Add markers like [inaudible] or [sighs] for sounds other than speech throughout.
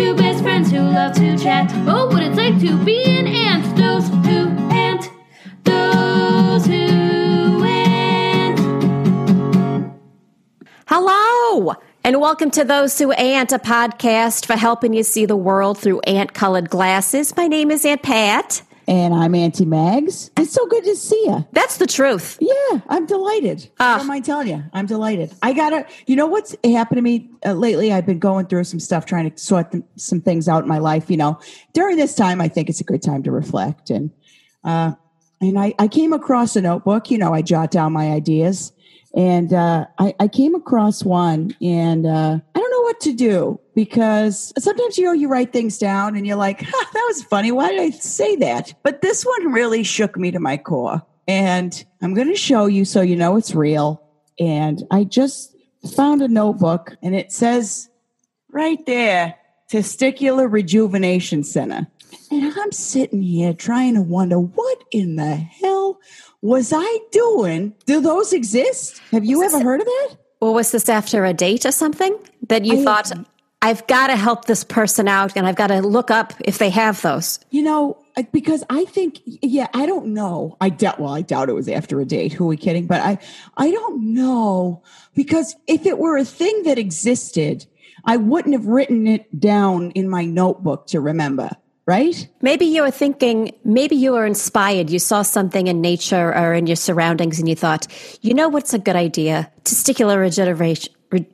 Two best friends who love to chat. Oh, what it's like to be an ant. Those who ant. Those who ant. Hello, and welcome to Those Who Ant, a podcast for helping you see the world through ant colored glasses. My name is Aunt Pat. And I'm Auntie Mags. It's so good to see you. That's the truth. Yeah, I'm delighted. Ah. I don't mind telling you, I'm delighted. I gotta, you know what's happened to me uh, lately? I've been going through some stuff, trying to sort th- some things out in my life. You know, during this time, I think it's a good time to reflect. And uh, and I, I came across a notebook. You know, I jot down my ideas, and uh, I, I came across one, and uh, I don't what to do because sometimes you know you write things down, and you're like, huh, that was funny. Why did I say that? But this one really shook me to my core, and I'm going to show you so you know it's real. And I just found a notebook, and it says right there, Testicular Rejuvenation Center. And I'm sitting here trying to wonder what in the hell was I doing? Do those exist? Have you ever heard of that? Or was this after a date or something that you I- thought, I've got to help this person out and I've got to look up if they have those? You know, because I think, yeah, I don't know. I doubt. Well, I doubt it was after a date. Who are we kidding? But I, I don't know because if it were a thing that existed, I wouldn't have written it down in my notebook to remember. Right? Maybe you were thinking, maybe you were inspired. You saw something in nature or in your surroundings and you thought, you know what's a good idea? Testicular regeneration. Re,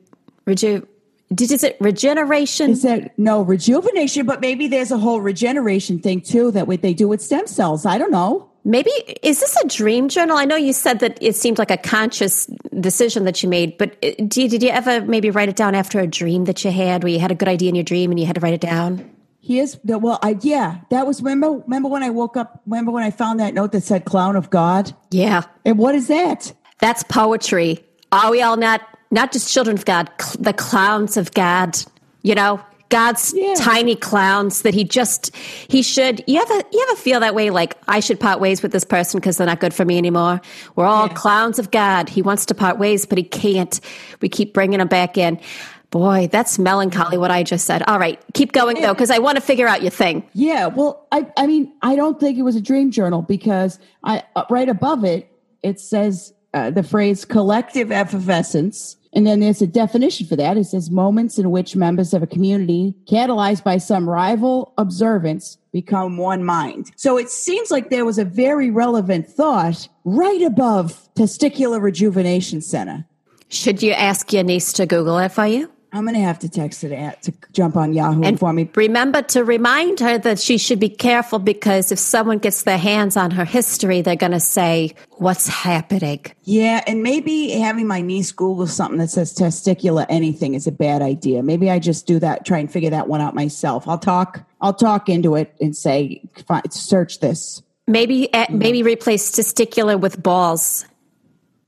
reju, is it regeneration? Is it no rejuvenation? But maybe there's a whole regeneration thing too that what they do with stem cells. I don't know. Maybe is this a dream journal? I know you said that it seemed like a conscious decision that you made, but uh, did you, did you ever maybe write it down after a dream that you had, where you had a good idea in your dream and you had to write it down? Here's the well, I yeah, that was remember remember when I woke up. Remember when I found that note that said "Clown of God"? Yeah, And what is that? that's poetry. Are we all not not just children of God, cl- the clowns of God? You know, God's Yeah. tiny clowns that He just He should. You ever you ever feel that way? Like I should part ways with this person because they're not good for me anymore. We're all Yeah. clowns of God. He wants to part ways, but He can't. We keep bringing Him back in. Boy, that's melancholy. What I just said. All right, keep going though, because I want to figure out your thing. Yeah, well, I I mean, I don't think it was a dream journal because I uh, right above it it says uh, the phrase "collective effervescence." And then there's a definition for that. It says moments in which members of a community, catalyzed by some rival observance, become one mind. So it seems like there was a very relevant thought right above Testicular Rejuvenation Center. Should you ask your niece to Google it for you? I'm going to have to text it at, to jump on Yahoo and for me. Remember to remind her that she should be careful because if someone gets their hands on her history, they're going to say, What's happening? Yeah, and maybe having my niece Google something that says testicular anything is a bad idea. Maybe I just do that, try and figure that one out myself. I'll talk, I'll talk into it and say, search this. Maybe, eh, maybe replace testicular with balls.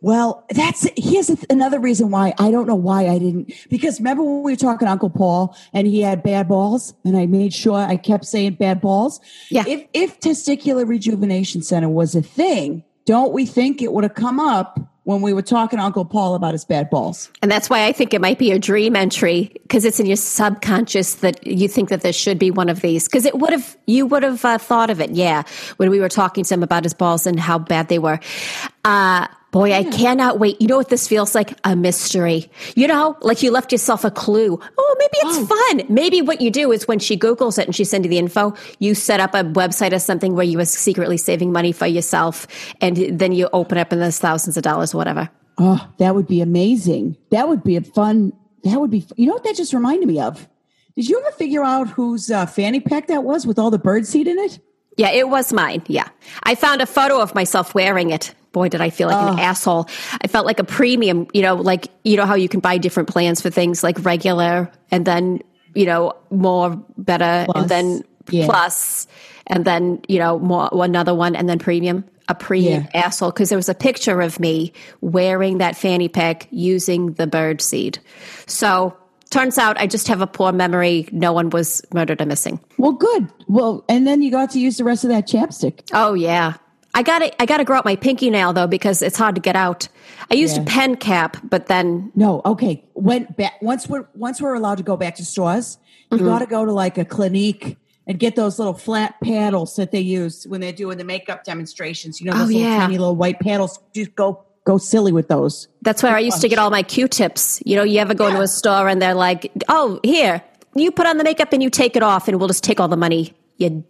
Well, that's here's another reason why I don't know why I didn't because remember when we were talking to Uncle Paul and he had bad balls and I made sure I kept saying bad balls. Yeah. If if testicular rejuvenation center was a thing, don't we think it would have come up when we were talking to Uncle Paul about his bad balls? And that's why I think it might be a dream entry because it's in your subconscious that you think that there should be one of these. Because it would have, you would have uh, thought of it, yeah, when we were talking to him about his balls and how bad they were. Uh, boy, I cannot wait. You know what this feels like? A mystery. You know, like you left yourself a clue. Oh, maybe it's fun. Maybe what you do is when she Googles it and she sends you the info, you set up a website or something where you were secretly saving money for yourself. And then you open up and there's thousands of dollars or whatever. Oh, that would be amazing. That would be a fun. That would be. You know what that just reminded me of? Did you ever figure out whose uh, fanny pack that was with all the bird seed in it? Yeah, it was mine. Yeah. I found a photo of myself wearing it. Boy, did I feel like an asshole. I felt like a premium, you know, like, you know, how you can buy different plans for things like regular and then, you know, more better Plus. and then Yeah. plus and then, you know, more another one and then premium. A premium Yeah. asshole because there was a picture of me wearing that fanny pack using the bird seed. So turns out I just have a poor memory. No one was murdered or missing. Well, good. Well, and then you got to use the rest of that chapstick. Oh yeah. I got to I got to grow out my pinky nail though because it's hard to get out. I used Yeah. a pen cap, but then No, okay. When back once we're once we're allowed to go back to stores, you Mm-hmm. got to go to like a clinique and get those little flat paddles that they use when they're doing the makeup demonstrations. You know, Oh, those little yeah. tiny little white paddles. Just go go silly with those. that's where I used to get all my Q-tips. You know, you ever go into a store and they're like, "Oh, here, you put on the makeup and you take it off, and we'll just take all the money." You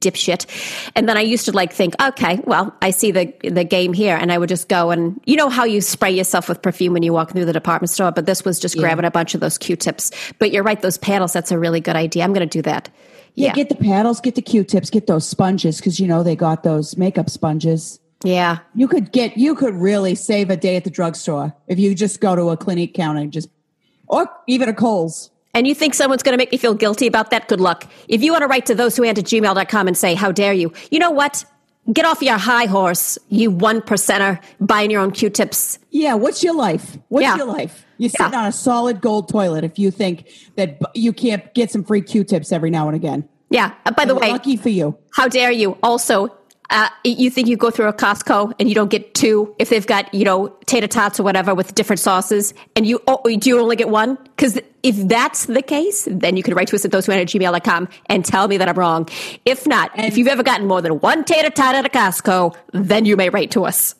dipshit. And then I used to like think, okay, well, I see the the game here, and I would just go and you know how you spray yourself with perfume when you walk through the department store, but this was just grabbing a bunch of those Q-tips. But you're right, those paddles. That's a really good idea. I'm going to do that. Yeah, Yeah, get the paddles, get the Q-tips, get those sponges because you know they got those makeup sponges. Yeah. You could get you could really save a day at the drugstore if you just go to a clinic counter and just or even a Kohl's. And you think someone's going to make me feel guilty about that? Good luck. If you want to write to those who at gmail.com and say, how dare you? You know what? Get off your high horse, you one percenter buying your own Q-tips. Yeah, what's your life? What's Yeah. your life? You're sitting Yeah. on a solid gold toilet if you think that you can't get some free Q-tips every now and again. Yeah. Uh, by the way, lucky for you. how dare you? Also, uh, you think you go through a Costco and you don't get two if they've got you know tater tots or whatever with different sauces, and you oh, do you only get one? Because if that's the case, then you can write to us at those who at gmail.com and tell me that I'm wrong. If not, and if you've ever gotten more than one tater tot at a Costco, then you may write to us.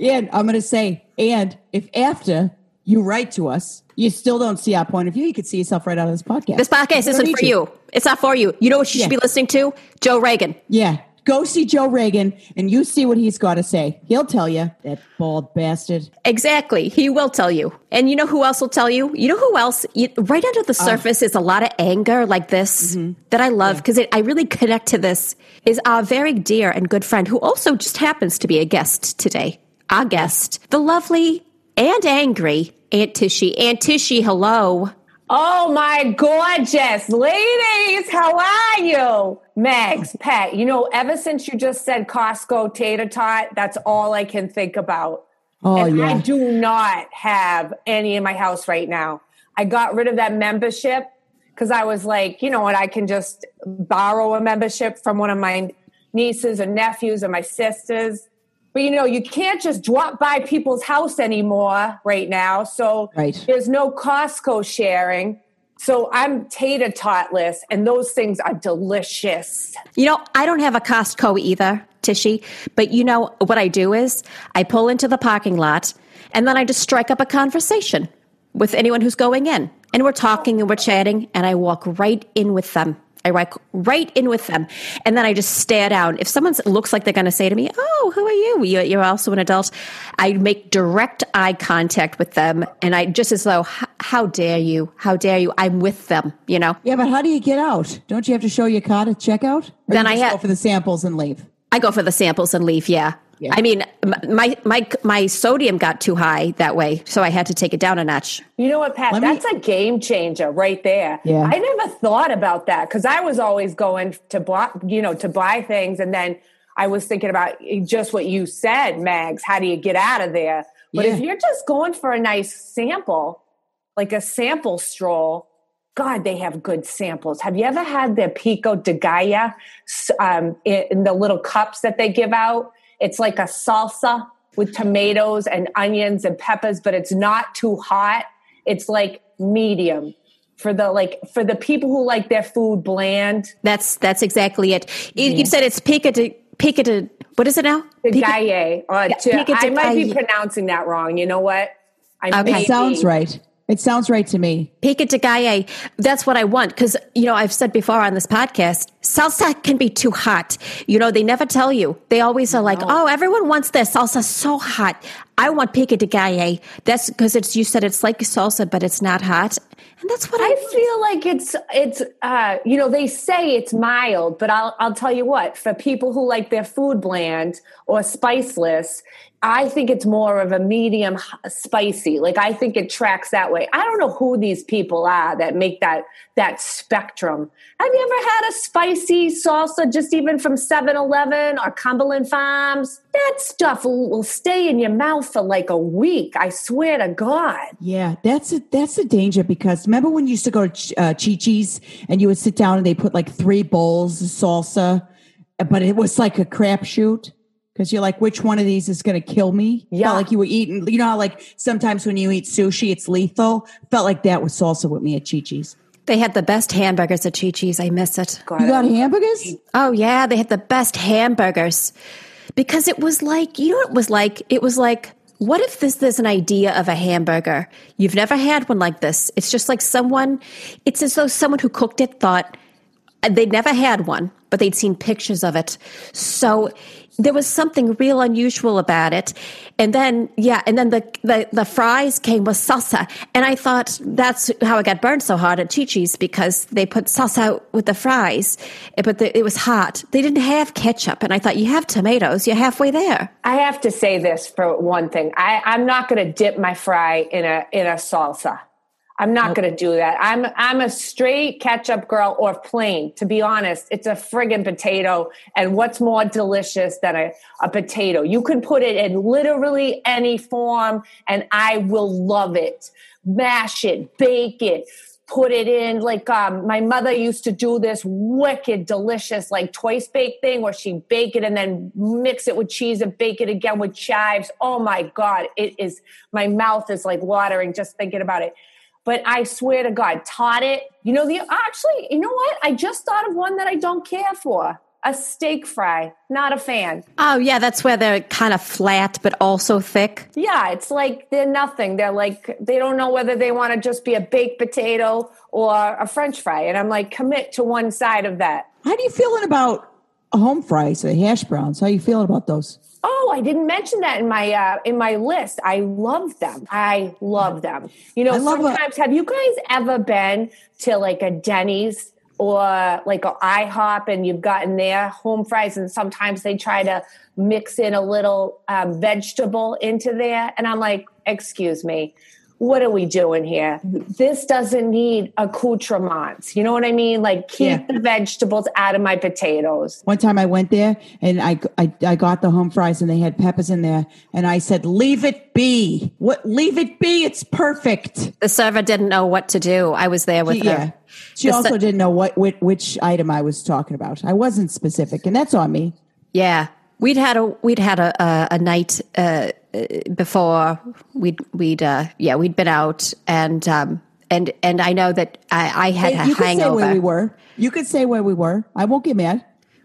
And I'm going to say, and if after you write to us, you still don't see our point of view, you could see yourself right out of this podcast. This podcast isn't for you. It's not for you. You know what you should be listening to? Joe Rogan. Yeah. Go see Joe Rogan and you see what he's got to say. He'll tell you, that bald bastard. Exactly. He will tell you. And you know who else will tell you? You know who else? You, right under the oh. surface is a lot of anger like this mm-hmm. that I love because I really connect to this. Is our very dear and good friend who also just happens to be a guest today. Our guest, the lovely and angry Aunt Tishy. Aunt Tishy, hello. Oh my gorgeous ladies, how are you? Megs, Pat, you know, ever since you just said Costco tater tot, that's all I can think about. Oh, and yeah. I do not have any in my house right now. I got rid of that membership because I was like, you know what, I can just borrow a membership from one of my nieces and nephews and my sisters. But you know, you can't just drop by people's house anymore right now. So Right. there's no Costco sharing. So I'm tater totless, and those things are delicious. You know, I don't have a Costco either, Tishy, but you know what I do is I pull into the parking lot and then I just strike up a conversation with anyone who's going in. And we're talking and we're chatting, and I walk right in with them. I walk right in with them. And then I just stare down. If someone looks like they're going to say to me, Oh, who are you? You- You're also an adult. I make direct eye contact with them. And I just as though, How dare you? How dare you? I'm with them, you know? Yeah, but how do you get out? Don't you have to show your card at checkout? Then I ha- go for the samples and leave. I go for the samples and leave. Yeah. Yeah. I mean, my my my sodium got too high that way, so I had to take it down a notch. You know what, Pat? Let me- That's a game changer right there. Yeah. I never thought about that because I was always going to buy, you know, to buy things, and then I was thinking about just what you said, Mags. How do you get out of there? But if you're just going for a nice sample, like a sample stroll, God, they have good samples. Have you ever had their pico de gallo um, in, in the little cups that they give out? It's like a salsa with tomatoes and onions and peppers, but it's not too hot. It's like medium for the like for the people who like their food bland. That's that's exactly it. You, you said it's pica de pica what is it now? The Pica- Uh, Yeah, to- I might be pronouncing that wrong. You know what? I Okay. may It sounds be. right. It sounds right to me. Pica de gallo. That's what I want because you know I've said before on this podcast, salsa can be too hot. You know they never tell you. They always are like, oh, everyone wants their salsa so hot. I want pica de gallo. That's because it's you said it's like salsa, but it's not hot, and that's what I, I feel like it's it's uh you know they say it's mild, but I'll I'll tell you what for people who like their food bland or spiceless, I think it's more of a medium spicy. Like I think it tracks that way. I don't know who these people are that make that that spectrum. Have you ever had a spicy salsa just even from 7-Eleven or Cumberland Farms? That stuff will, stay in your mouth for like a week. I swear to God. Yeah, that's a, that's the danger because remember when you used to go to uh, Chi Chi's and you would sit down and they put like three bowls of salsa, but it was like a crapshoot. Because you're like, which one of these is going to kill me? Yeah. Felt like you were eating, you know, how like sometimes when you eat sushi, it's lethal. Felt like that with salsa with me at Chi Chi's. They had the best hamburgers at Chi Chi's. I miss it. God, You got hamburgers? Oh yeah, they had the best hamburgers because it was like you know what it was like. It was like what if this is an idea of a hamburger? You've never had one like this. It's just like someone. It's as though someone who cooked it thought they'd never had one, but they'd seen pictures of it. So there was something real unusual about it. And then, yeah, and then the, the, the fries came with salsa. And I thought that's how I got burned so hard at Chi Chi's because they put salsa with the fries, but the, it was hot. They didn't have ketchup. And I thought, you have tomatoes, you're halfway there. I have to say this for one thing. I, I'm not going to dip my fry in a in a salsa. I'm not going to do that. I'm I'm a straight ketchup girl or plain. To be honest, it's a friggin' potato. And what's more delicious than a, a potato? You can put it in literally any form, and I will love it. Mash it, bake it, put it in like um, my mother used to do this wicked delicious like twice baked thing where she bake it and then mix it with cheese and bake it again with chives oh my god it is my mouth is like watering just thinking about it but i swear to god taught it you know the actually you know what i just thought of one that i don't care for a steak fry not a fan Oh, yeah, that's where they're kind of flat, but also thick. Yeah, it's like they're nothing. They're like they don't know whether they want to just be a baked potato or a French fry. And I'm like, commit to one side of that. How do you feeling about home fries or hash browns? How you feeling about those? Oh, I didn't mention that in my uh, in my list. I love them. I love them. You know, love a- sometimes have you guys ever been to like a Denny's or like a IHOP and you've gotten their home fries and sometimes they try to mix in a little um, vegetable into there and I'm like, excuse me, what are we doing here? This doesn't need accoutrements. You know what I mean? Like keep Yeah. the vegetables out of my potatoes. One time I went there and I, I I got the home fries and they had peppers in there and I said, "Leave it be. What? Leave it be. It's perfect." The server didn't know what to do. I was there with yeah. her. She The also se- didn't know what which, which item I was talking about. I wasn't specific, and that's on me. Yeah, we'd had a we'd had a a, a night uh, uh, before we'd we'd uh, yeah we'd been out and um and and I know that I, I had Hey, a you could say where we were. You could say where we were. I won't get mad.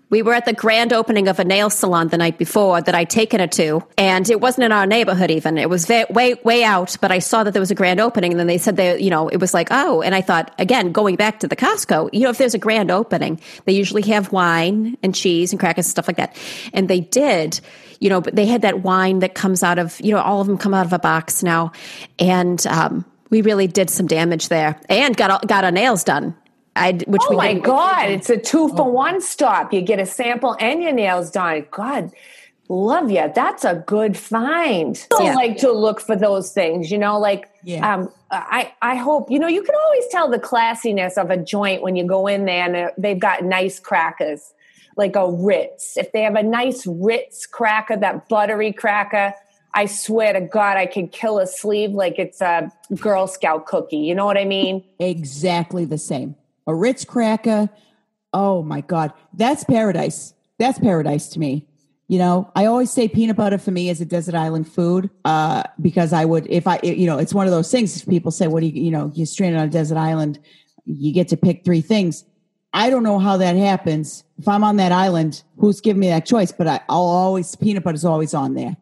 We were at the grand opening of a nail salon the night before that I'd taken her to, and it wasn't in our neighborhood even. It was ve- way, way out, but I saw that there was a grand opening, and then they said they, you know, it was like, oh, and I thought, again, going back to the Costco, you know, if there's a grand opening, they usually have wine and cheese and crackers and stuff like that. And they did, you know, but they had that wine that comes out of, you know, all of them come out of a box now. And, um, we really did some damage there and got, got our nails done. I, which Oh we my God, it's a two for one stop. You get a sample and your nails done. God, love you. That's a good find. I Yeah. like to look for those things, you know, like Yeah. um, I, I hope, you know, you can always tell the classiness of a joint when you go in there and they've got nice crackers, like a Ritz. If they have a nice Ritz cracker, that buttery cracker, I swear to God, I could kill a sleeve like it's a Girl Scout cookie. You know what I mean? Exactly the same. A Ritz cracker. Oh my God. That's paradise. That's paradise to me. You know, I always say peanut butter for me is a desert island food uh, because I would, if I, you know, it's one of those things. People say, what do you, you know, you're stranded on a desert island, you get to pick three things. I don't know how that happens. If I'm on that island, who's giving me that choice? But I, I'll always, peanut butter is always on there.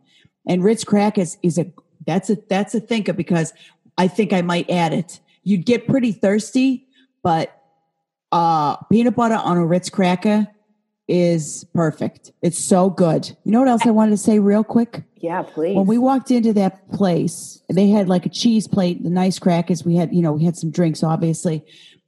And Ritz crackers is a, that's a, that's a thinker because I think I might add it. You'd get pretty thirsty, but uh, peanut butter on a Ritz cracker is perfect. It's so good. You know what else I wanted to say real quick? Yeah, please. When we walked into that place, they had like a cheese plate, the nice crackers. We had, you know, we had some drinks, obviously.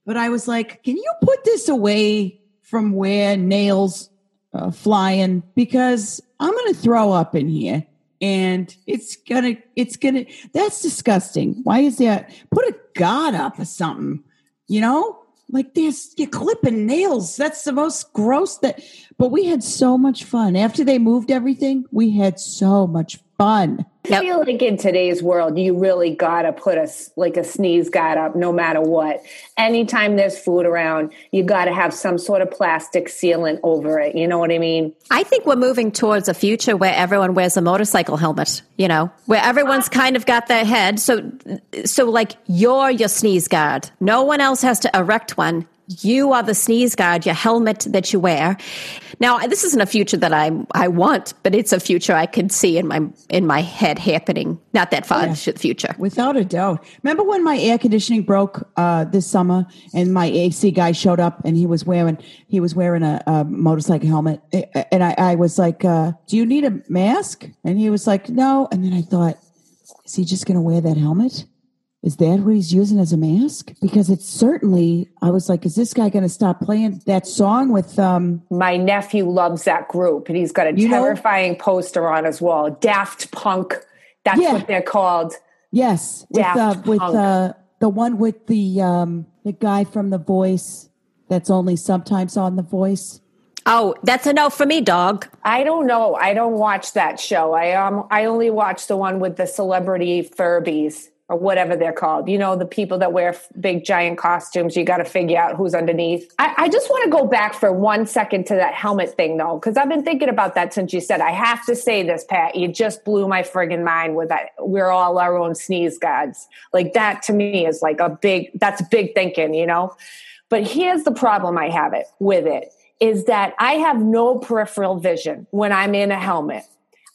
But I was like, can you put this away from where nails uh, flying? Because I'm going to throw up in here. And it's gonna, it's gonna, that's disgusting. Why is that? Put a god up or something, you know? Like this, you're clipping nails. That's the most gross that, but we had so much fun. After they moved everything, we had so much fun. Yep. I feel like in today's world, you really gotta put a s- like a sneeze guard up, no matter what. Anytime there's food around, you gotta have some sort of plastic sealant over it. You know what I mean? I think we're moving towards a future where everyone wears a motorcycle helmet, you know, where everyone's kind of got their head. So, so like you're your sneeze guard. No one else has to erect one. You are the sneeze guard, your helmet that you wear. Now, this isn't a future that I I want, but it's a future I can see in my in my head happening. Not that far into the future. Without a doubt. Remember when my air conditioning broke uh, this summer and my AC guy showed up and he was wearing he was wearing a, a motorcycle helmet and I, I was like, uh, "Do you need a mask?" And he was like, "No." And then I thought, "Is he just going to wear that helmet?" Is that what he's using as a mask? Because it's certainly, I was like, is this guy going to stop playing that song with, um, My nephew loves that group, and he's got a You know- terrifying poster on his wall. Daft Punk. That's Yeah. what they're called. yes, with, uh, Daft with, Punk. uh, the one with the, um, the guy from The Voice that's only sometimes on The Voice. Oh, that's a no for me, dog. I don't know. I don't watch that show. I um I only watch the one with the celebrity Furbies or whatever they're called. You know, the people that wear big giant costumes. You got to figure out who's underneath. I, I just want to go back for one second to that helmet thing though, because I've been thinking about that since you said. I have to say this, Pat. You just blew my friggin' mind with that. We're all our own sneeze gods. Like that to me is like a big. That's big thinking. You know. But here's the problem I have it with it is that I have no peripheral vision when I'm in a helmet.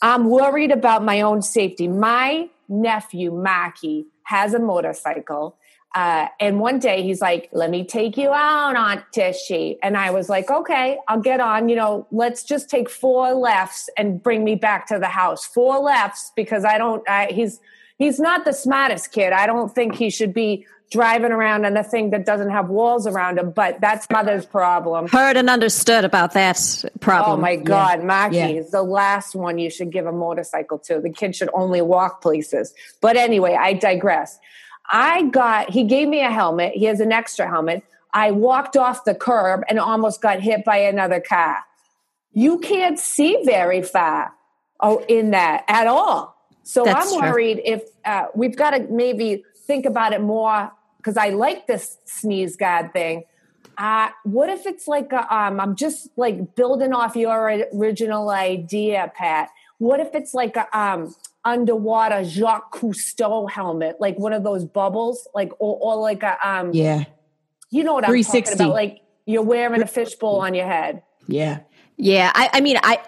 I'm worried about my own safety. My nephew, Maki, has a motorcycle. Uh, and one day he's like, let me take you out, Aunt Tishy. And I was like, okay, I'll get on. You know, let's just take four lefts and bring me back to the house. Four lefts because I don't, I, he's, he's not the smartest kid. I don't think he should be driving around on a thing that doesn't have walls around him, but that's mother's problem. Heard and understood about that problem. Oh my God, Maki Yeah. is the last one you should give a motorcycle to. The kid should only walk places. But anyway, I digress. I got, he gave me a helmet. He has an extra helmet. I walked off the curb and almost got hit by another car. You can't see very far oh, in that at all. So That's I'm true. worried if uh, we've got to maybe think about it more because I like this sneeze god thing. Uh, what if it's like a, um, I'm just like building off your original idea, Pat. What if it's like a um, underwater Jacques Cousteau helmet, like one of those bubbles, like or, or like a um, Yeah. you know what I'm talking about? Like you're wearing a fishbowl on your head. Yeah. Yeah, I, I mean, I,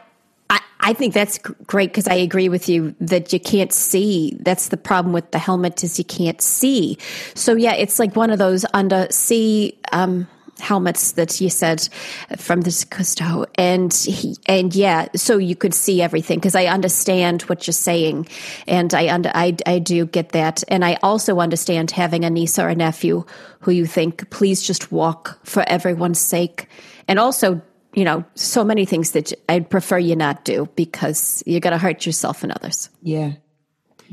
I, think that's great because I agree with you that you can't see. That's the problem with the helmet is you can't see. So yeah, it's like one of those undersea um, helmets that you said from this Cousteau, and he, and yeah, so you could see everything because I understand what you're saying, and I under I I do get that, and I also understand having a niece or a nephew who you think please just walk for everyone's sake, and also you know, so many things that I'd prefer you not do because you're going to hurt yourself and others. Yeah.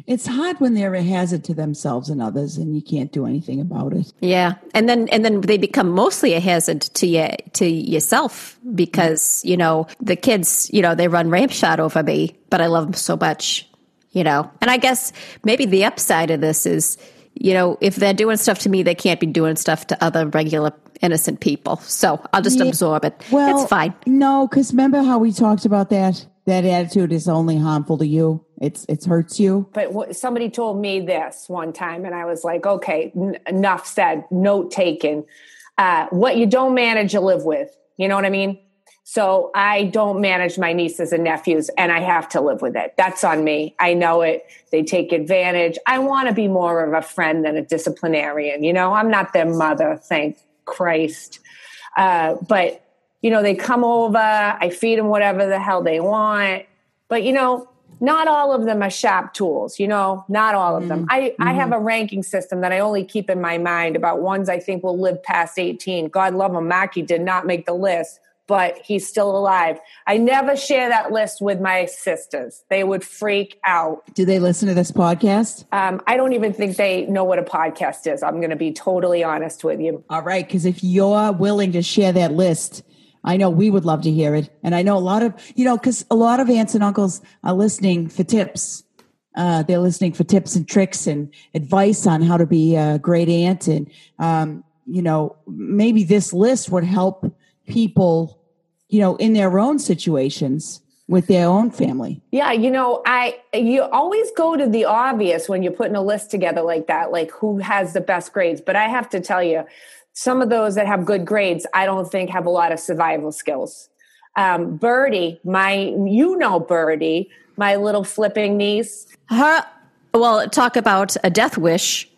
It's hard when they're a hazard to themselves and others and you can't do anything about it. Yeah, and then and then they become mostly a hazard to you to yourself because you know the kids, you know, they run ramshot over me, but I love them so much, you know. And I guess maybe the upside of this is, you know, if they're doing stuff to me, they can't be doing stuff to other regular innocent people. So I'll just Yeah. absorb it. Well, it's fine. No, because remember how we talked about that? That attitude is only harmful to you. It's it hurts you. But what, somebody told me this one time, and I was like, okay, n- enough said, note taken. Uh, what you don't manage, you live with. You know what I mean? So I don't manage my nieces and nephews, and I have to live with it. That's on me. I know it. They take advantage. I want to be more of a friend than a disciplinarian. You know, I'm not their mother, thank Christ. Uh, but, you know, they come over, I feed them whatever the hell they want. But, you know, not all of them are sharp tools, you know, not all of them. I, I have a ranking system that I only keep in my mind about ones I think will live past 18. God love them, Mackie did not make the list, but he's still alive. I never share that list with my sisters. They would freak out. Do they listen to this podcast? Um, I don't even think they know what a podcast is. I'm going to be totally honest with you. All right, because if you're willing to share that list, I know we would love to hear it. And I know a lot of, you know, because a lot of aunts and uncles are listening for tips uh, they're listening for tips and tricks and advice on how to be a great aunt. And, um, you know, maybe this list would help people, you know, in their own situations with their own family. Yeah, you know, I you always go to the obvious when you're putting a list together like that, like who has the best grades. But I have to tell you, some of those that have good grades, I don't think have a lot of survival skills. Um, Birdie, my you know Birdie, my little flipping niece. Her, well, talk about a death wish.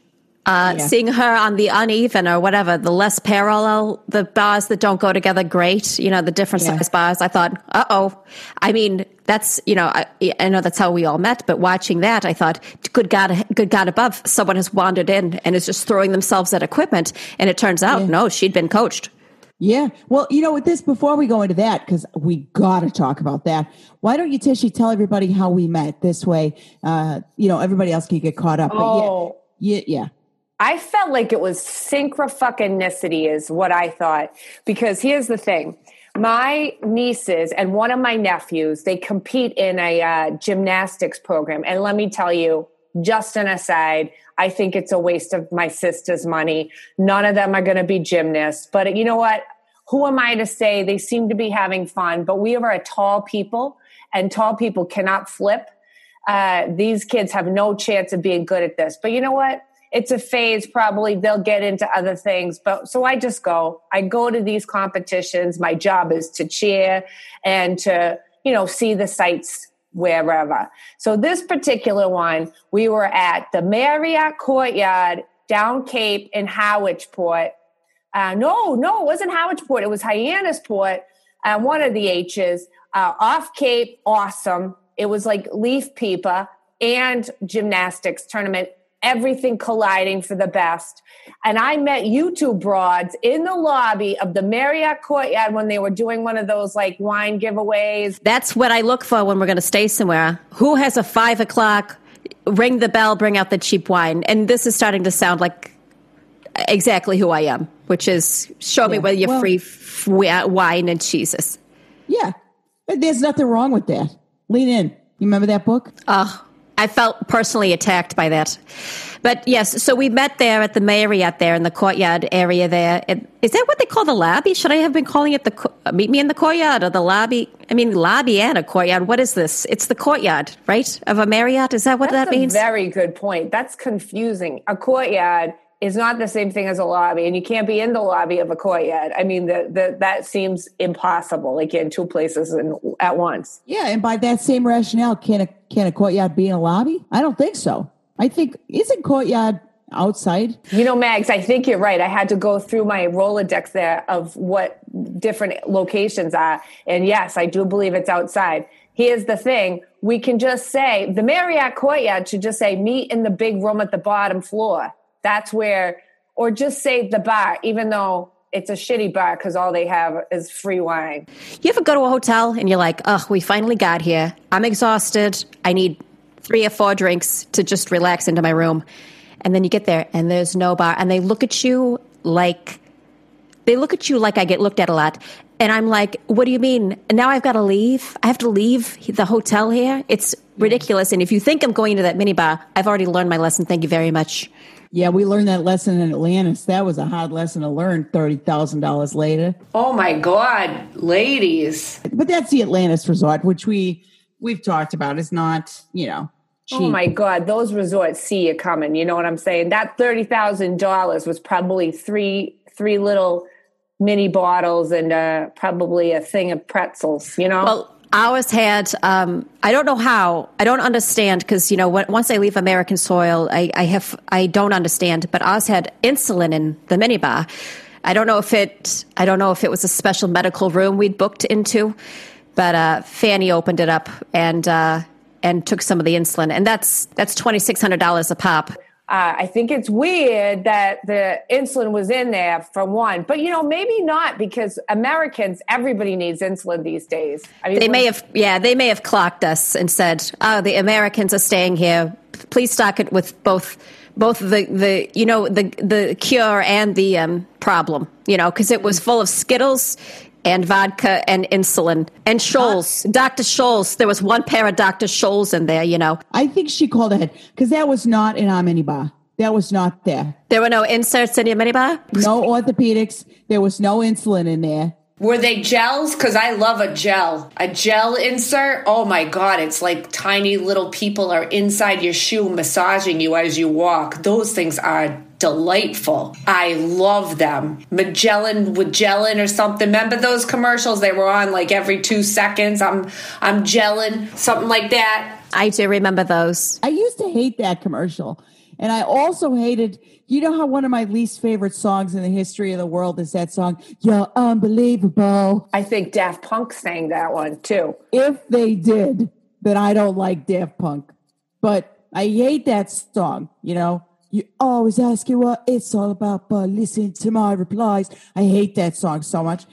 Uh, Yeah. Seeing her on the uneven or whatever, the less parallel, the bars that don't go together, great. You know, the different Yeah. size bars. I thought, uh oh. I mean, that's you know, I, I know that's how we all met, but watching that, I thought, good God, good God above, someone has wandered in and is just throwing themselves at equipment, and it turns out, Yeah. no, she'd been coached. Yeah. Well, you know, with this, before we go into that, because we got to talk about that, why don't you, Tishy, tell everybody how we met this way? Uh, you know, everybody else can get caught up. Oh. But yeah, yeah, yeah. I felt like it was synchro-fucking-nicity is what I thought. Because here's the thing. My nieces and one of my nephews, they compete in a uh, gymnastics program. And let me tell you, just an aside, I think it's a waste of my sister's money. None of them are going to be gymnasts. But you know what? Who am I to say they seem to be having fun? But we are a tall people, and tall people cannot flip. Uh, these kids have no chance of being good at this. But you know what? It's a phase. Probably they'll get into other things. But so I just go. I go to these competitions. My job is to cheer and to you know see the sights wherever. So this particular one, we were at the Marriott Courtyard down Cape in Howardsport. Uh, no, no, it wasn't Howardsport. It was Hyannisport. Uh, one of the H's uh, off Cape. Awesome. It was like leaf peeper and gymnastics tournament. Everything colliding for the best. And I met you two broads in the lobby of the Marriott Courtyard when they were doing one of those like wine giveaways. That's what I look for when we're going to stay somewhere. Who has a five o'clock? Ring the bell, bring out the cheap wine. And this is starting to sound like exactly who I am, which is show me Yeah, where your well- free f- wine and cheeses. Yeah. But There's nothing wrong with that. Lean in. You remember that book? Oh, I felt personally attacked by that. But yes, so we met there at the Marriott there in the courtyard area there. And Is that what they call the lobby? Should I have been calling it the co- uh, meet me in the courtyard or the lobby? I mean, lobby and a courtyard. What is this? It's the courtyard, right? Of a Marriott. Is that what That's that a means? very good point. That's confusing. A courtyard is not the same thing as a lobby, and you can't be in the lobby of a courtyard. I mean, the, the, that seems impossible. Like in two places in, at once. Yeah. And by that same rationale, can a, can a courtyard be in a lobby? I don't think so. I think, isn't courtyard outside? You know, Mags, I think you're right. I had to go through my Rolodex there of what different locations are. And yes, I do believe it's outside. Here's the thing we can just say the Marriott Courtyard should just say meet in the big room at the bottom floor. That's where, or just say the bar, even though it's a shitty bar because all they have is free wine. You ever go to a hotel and you're like, oh, we finally got here. I'm exhausted. I need three or four drinks to just relax into my room. And then you get there and there's no bar. And they look at you like, they look at you like I get looked at a lot. And I'm like, what do you mean? Now I've got to leave? I have to leave the hotel here? It's ridiculous. And if you think I'm going to that minibar, I've already learned my lesson. Thank you very much. Yeah, we learned that lesson in Atlantis. That was a hard lesson to learn $30,000 later. Oh my God, ladies. But that's the Atlantis resort, which we we've talked about is not, you know, cheap. Oh my God, those resorts see you coming. You know what I'm saying? That thirty thousand dollars was probably three three little mini bottles and uh, probably a thing of pretzels. You know? Well, ours had, um, I don't know how, I don't understand because, you know, when, once I leave American soil, I, I have, I don't understand, but ours had insulin in the minibar. I don't know if it, I don't know if it was a special medical room we'd booked into, but, uh, Fanny opened it up and, uh, and took some of the insulin and that's, that's $2,600 a pop. Uh, I think it's weird that the insulin was in there for one, but you know maybe not because Americans everybody needs insulin these days. I mean, They may have, yeah, they may have clocked us and said, "Oh, the Americans are staying here. Please stock it with both, both the the you know the the cure and the um, problem. You know, because it was full of Skittles, and vodka and insulin and Scholl's. Dr. Scholl's. There was one pair of Dr. Scholl's in there, you know. I think she called ahead because that was not in our minibar. That was not there. There were no inserts in your minibar? No orthopedics. There was no insulin in there. Were they gels? Because I love a gel. A gel insert. Oh my God. It's like tiny little people are inside your shoe massaging you as you walk. Those things are delightful. I love them. Magellan with gelin or something. Remember those commercials? They were on like every two seconds. I'm I'm gelin, something like that. I do remember those. I used to hate that commercial. And I also hated, you know how one of my least favorite songs in the history of the world is that song, You're Unbelievable. I think Daft Punk sang that one too. If they did, then I don't like Daft Punk. But I hate that song, you know. You always ask you what it's all about, but listen to my replies. I hate that song so much.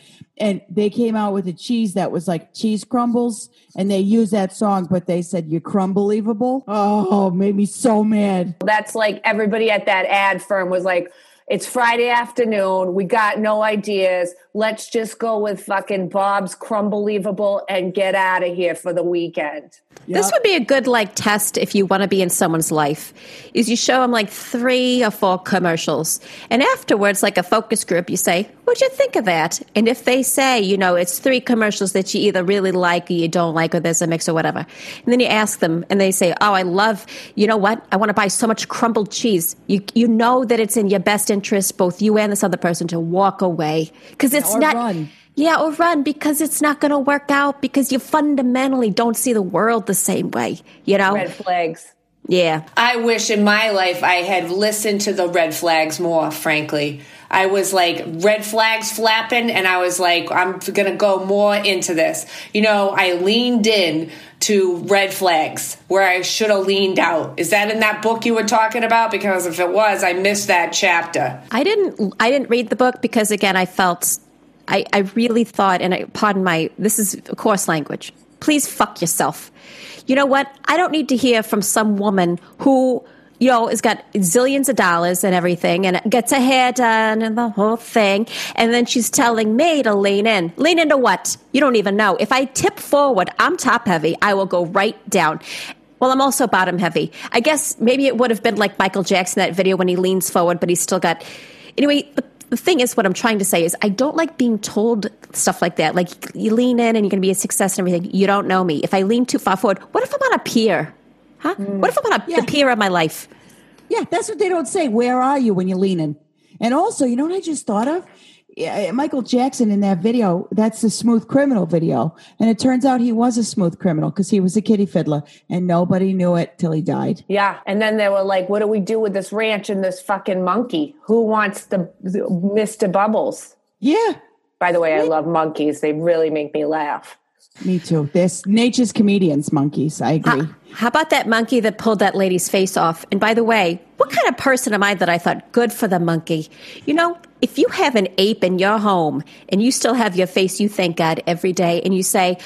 And they came out with a cheese that was like cheese crumbles, and they used that song, but they said you're crumbelievable. Oh, made me so mad. That's like everybody at that ad firm was like, it's Friday afternoon. We got no ideas. Let's just go with fucking Bob's Crumbelievable and get out of here for the weekend. This would be a good like test if you want to be in someone's life. Is you show them like three or four commercials, and afterwards, like a focus group, you say, "What'd you think of that?" And if they say, you know, it's three commercials that you either really like or you don't like, or there's a mix or whatever, and then you ask them, and they say, "Oh, I love, you know what? I want to buy so much crumbled cheese." You you know that it's in your best interest, both you and this other person, to walk away because it's or not. run. Yeah, or run because it's not going to work out because you fundamentally don't see the world the same way, you know? Red flags. Yeah. I wish in my life I had listened to the red flags more, frankly. I was like red flags flapping and I was like, I'm to go more into this. You know, I leaned in to red flags where I should have leaned out. Is that in that book you were talking about? Because if it was, I missed that chapter. I didn't I didn't read the book because again I felt I, I really thought and I pardon my this is coarse language. Please fuck yourself. You know what? I don't need to hear from some woman who you know, has got zillions of dollars and everything and gets her hair done and the whole thing. And then she's telling me to lean in. Lean into what? You don't even know. If I tip forward, I'm top heavy. I will go right down. Well, I'm also bottom heavy. I guess maybe it would have been like Michael Jackson that video when he leans forward, but he's still got. Anyway, the, the thing is, what I'm trying to say is, I don't like being told stuff like that. Like you lean in and you're going to be a success and everything. You don't know me. If I lean too far forward, what if I'm on a pier? Huh? Mm. What if I'm on a, Yeah. the pier of my life? Yeah, that's what they don't say. Where are you when you're leaning? And also, you know what I just thought of? Yeah, eh, Michael Jackson in that video, that's the smooth criminal video. And it turns out he was a smooth criminal because he was a kitty fiddler and nobody knew it till he died. Yeah. And then they were like, what do we do with this ranch and this fucking monkey? Who wants the, the Mr. Bubbles? Yeah, By the way, I love monkeys. They really make me laugh. Me too. This nature's comedians, monkeys. I agree. How about that monkey that pulled that lady's face off? And by the way, what kind of person am I that I thought good for the monkey? You know, if you have an ape in your home and you still have your face, you thank God every day, and you say,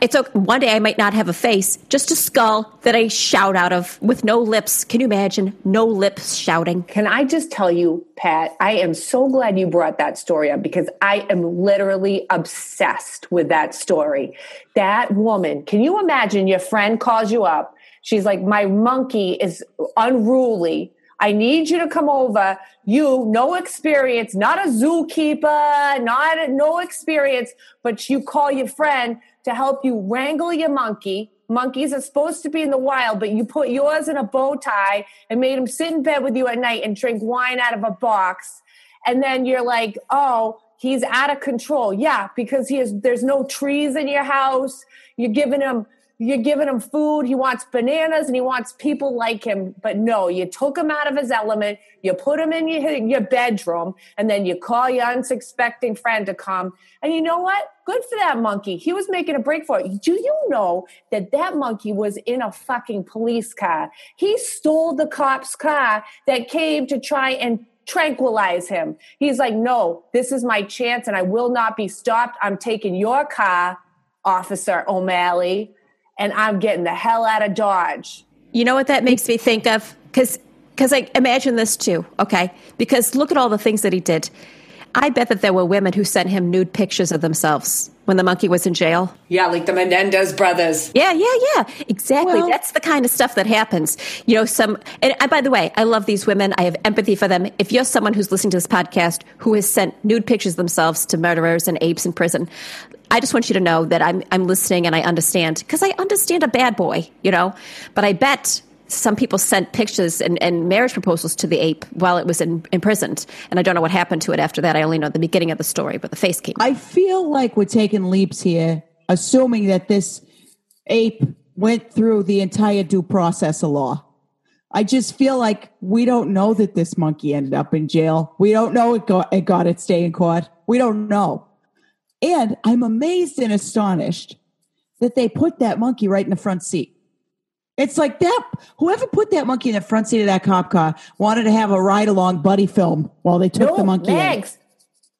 "It's okay. One day I might not have a face, just a skull that I shout out of with no lips." Can you imagine no lips shouting? Can I just tell you, Pat, I am so glad you brought that story up because I am literally obsessed with that story. That woman, can you imagine your friend calls you up? She's like, My monkey is unruly. I need you to come over. You, no experience, not a zookeeper, not no experience, but you call your friend to help you wrangle your monkey. Monkeys are supposed to be in the wild, but you put yours in a bow tie and made him sit in bed with you at night and drink wine out of a box. And then you're like, oh, he's out of control. Yeah, because he is, there's no trees in your house. You're giving him you're giving him food. He wants bananas and he wants people like him. But no, you took him out of his element. You put him in your, your bedroom and then you call your unsuspecting friend to come. And you know what? Good for that monkey. He was making a break for it. Do you know that that monkey was in a fucking police car? He stole the cop's car that came to try and tranquilize him. He's like, no, this is my chance and I will not be stopped. I'm taking your car, Officer O'Malley and I'm getting the hell out of Dodge. You know what that makes me think of? Because because I imagine this too. Okay, because look at all the things that he did. I bet that there were women who sent him nude pictures of themselves when the monkey was in jail. Yeah, like the Menendez brothers. Yeah, yeah, yeah. Exactly. Well- That's the kind of stuff that happens. You know, some, and I, by the way, I love these women. I have empathy for them. If you're someone who's listening to this podcast who has sent nude pictures of themselves to murderers and apes in prison, I just want you to know that I'm, I'm listening and I understand because I understand a bad boy, you know, but I bet some people sent pictures and, and marriage proposals to the ape while it was in, imprisoned. And I don't know what happened to it after that. I only know the beginning of the story, but the face came. I feel like we're taking leaps here, assuming that this ape went through the entire due process of law. I just feel like we don't know that this monkey ended up in jail. We don't know it got it got its day in court. We don't know. And I'm amazed and astonished that they put that monkey right in the front seat. It's like that whoever put that monkey in the front seat of that cop car wanted to have a ride along buddy film while they took the monkey in. Mags,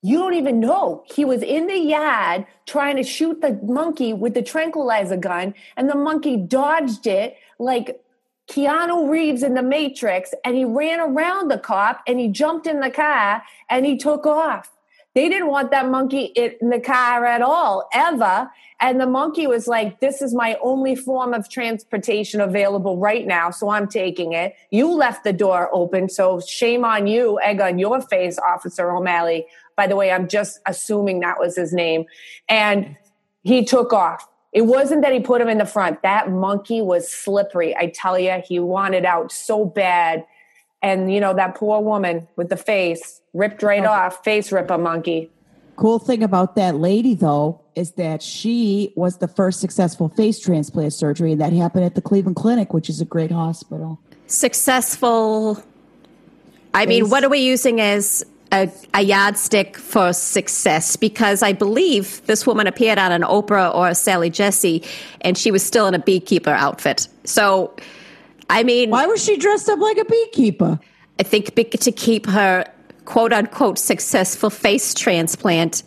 you don't even know. He was in the yard trying to shoot the monkey with the tranquilizer gun, and the monkey dodged it like Keanu Reeves in The Matrix, and he ran around the cop and he jumped in the car and he took off. They didn't want that monkey in the car at all, ever. And the monkey was like, This is my only form of transportation available right now, so I'm taking it. You left the door open, so shame on you, egg on your face, Officer O'Malley. By the way, I'm just assuming that was his name. And he took off. It wasn't that he put him in the front. That monkey was slippery. I tell you, he wanted out so bad. And, you know, that poor woman with the face ripped right oh. off, face ripper monkey. Cool thing about that lady, though, is that she was the first successful face transplant surgery, that happened at the Cleveland Clinic, which is a great hospital. Successful. I mean, what are we using as a, a yardstick for success? Because I believe this woman appeared on an Oprah or a Sally Jesse, and she was still in a beekeeper outfit. So, I mean, Why was she dressed up like a beekeeper? I think to keep her quote unquote successful face transplant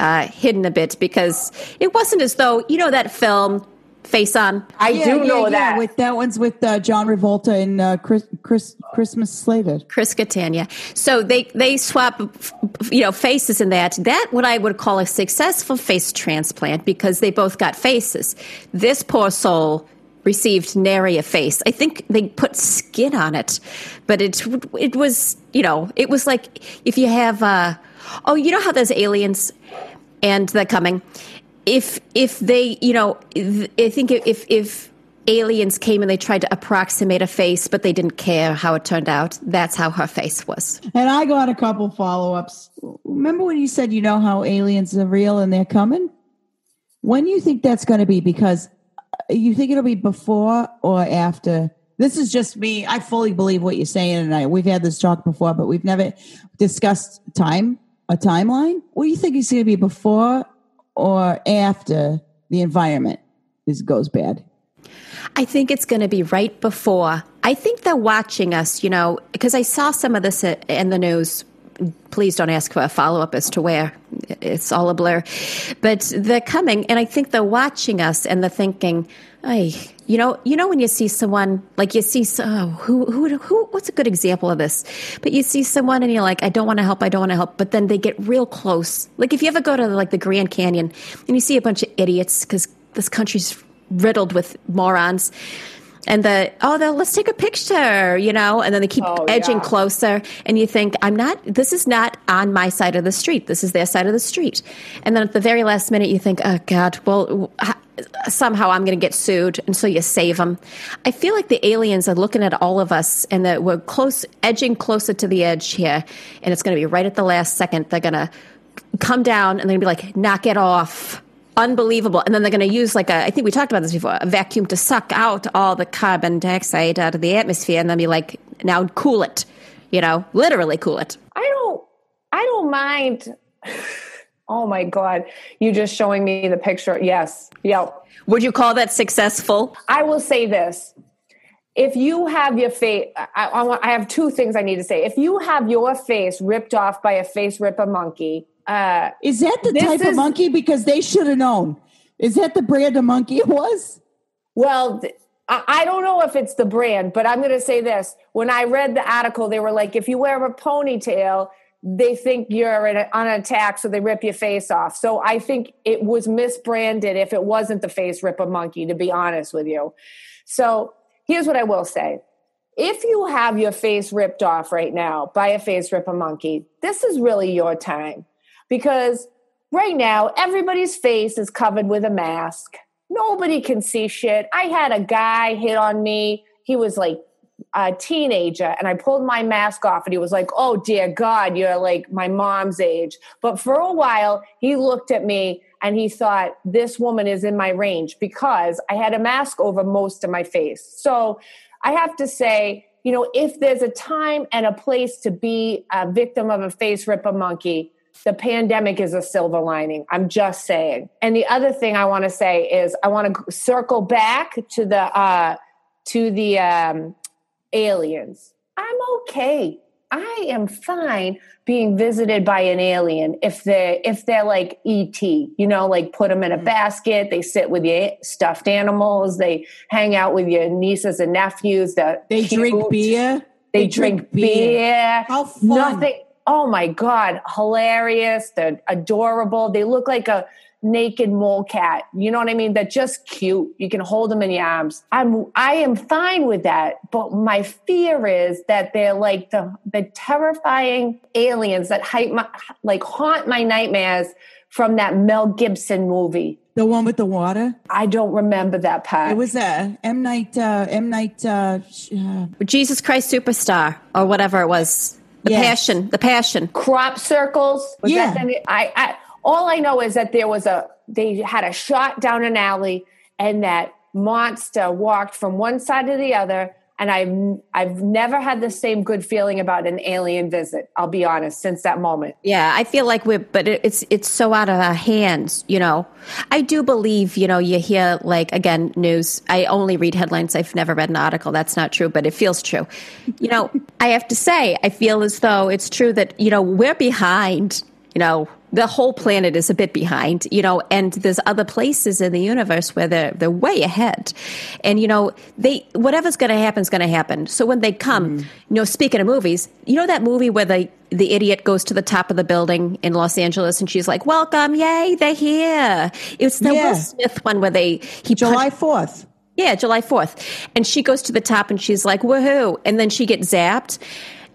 uh, hidden a bit because it wasn't as though, you know, that film, Face On? I do know that. With that one's with uh, John Revolta and uh, Chris, Chris Christmas Slated. Chris Catania. So they they swap, you know, faces in that. That what I would call a successful face transplant because they both got faces. This poor soul received nary a face. I think they put skin on it, but it it was you know it was like if you have uh, oh you know how those aliens and they're coming. If if they you know I think if if aliens came and they tried to approximate a face, but they didn't care how it turned out. That's how her face was. And I got a couple follow ups. Remember when you said you know how aliens are real and they're coming? When you think that's going to be? Because uh, you think it'll be before or after? This is just me. I fully believe what you're saying, and I we've had this talk before, but we've never discussed time a timeline. What do you think is going to be before or after the environment is goes bad? I think it's going to be right before. I think they're watching us, you know, because I saw some of this in the news. Please don't ask for a follow up as to where. It's all a blur. But they're coming, and I think they're watching us and they're thinking, you know, you know when you see someone like you see oh, who who who what's a good example of this? But you see someone and you're like, I don't want to help, I don't want to help, but then they get real close. Like if you ever go to like the Grand Canyon and you see a bunch of idiots because this country's riddled with morons. And the oh, the, let's take a picture, you know, and then they keep Oh, edging yeah. closer, and you think, I'm not. This is not on my side of the street. This is their side of the street. And then at the very last minute, you think, oh God, well, somehow I'm going to get sued, and so you save them. I feel like the aliens are looking at all of us, and that we're close, edging closer to the edge here, and it's going to be right at the last second. They're going to come down, and they're going to be like, knock it off unbelievable. And then they're going to use like a, I think we talked about this before, a vacuum to suck out all the carbon dioxide out of the atmosphere and then be like, now cool it, you know, literally cool it. I don't I don't mind. [sighs] Oh my God. You just showing me the picture. Yes. Yep. Would you call that successful? I will say this. If you have your face, I, I, I have two things I need to say. If you have your face ripped off by a face ripper monkey, uh, Is that the type of monkey? Because they should have known. Is that the brand of monkey it was? Well, th- I don't know if it's the brand, but I'm going to say this. When I read the article, they were like, if you wear a ponytail, they think you're in a, on an attack, so they rip your face off. So I think it was misbranded if it wasn't the face ripper monkey, to be honest with you. So here's what I will say. If you have your face ripped off right now by a face ripper monkey, this is really your time because right now everybody's face is covered with a mask. Nobody can see shit. I had a guy hit on me. He was like a teenager and I pulled my mask off and he was like, Oh dear God, you're like my mom's age. But for a while, he looked at me and he thought, This woman is in my range because I had a mask over most of my face. So I have to say, you know, if there's a time and a place to be a victim of a face ripper monkey, the pandemic is a silver lining. I'm just saying. And the other thing I want to say is I want to circle back to the uh, to the um, aliens. I'm okay. I am fine being visited by an alien if they're if they're like ET, you know, like put them in a basket. They sit with your stuffed animals. They hang out with your nieces and nephews. That They drink beer. They, drink, beer. How fun. Nothing. Oh my god, hilarious! They're adorable. They look like a naked mole cat. You know what I mean? They're just cute. You can hold them in your arms. I'm I am fine with that. But my fear is that they're like the the terrifying aliens that hype my, like haunt my nightmares from that Mel Gibson movie. The one with the water. I don't remember that part. It was uh, M Night. Uh, M Night. Uh, sh- uh, Jesus Christ Superstar or whatever it was. The Yes. passion. The passion. crop circles. Was Yeah. that I, I all I know is that there was a they had a shot down an alley and that monster walked from one side to the other and I've I've never had the same good feeling about an alien visit. I'll be honest since that moment. Yeah, I feel like we're, but it's it's so out of our hands. You know, I do believe. You know, you hear like again news. I only read headlines. I've never read an article. That's not true, but it feels true. You know, I have to say, I feel as though it's true that you know we're behind. You know, the whole planet is a bit behind. You know, and there's other places in the universe where they're they're way ahead. And you know, they whatever's going to happen is going to happen. So when they come, mm-hmm. you know, speaking of movies, you know that movie where the the idiot goes to the top of the building in Los Angeles and she's like, "Welcome, yay, they're here." It's the Yeah. Will Smith one where they he July fourth. yeah, July 4th. And she goes to the top and she's like, woohoo. And then she gets zapped.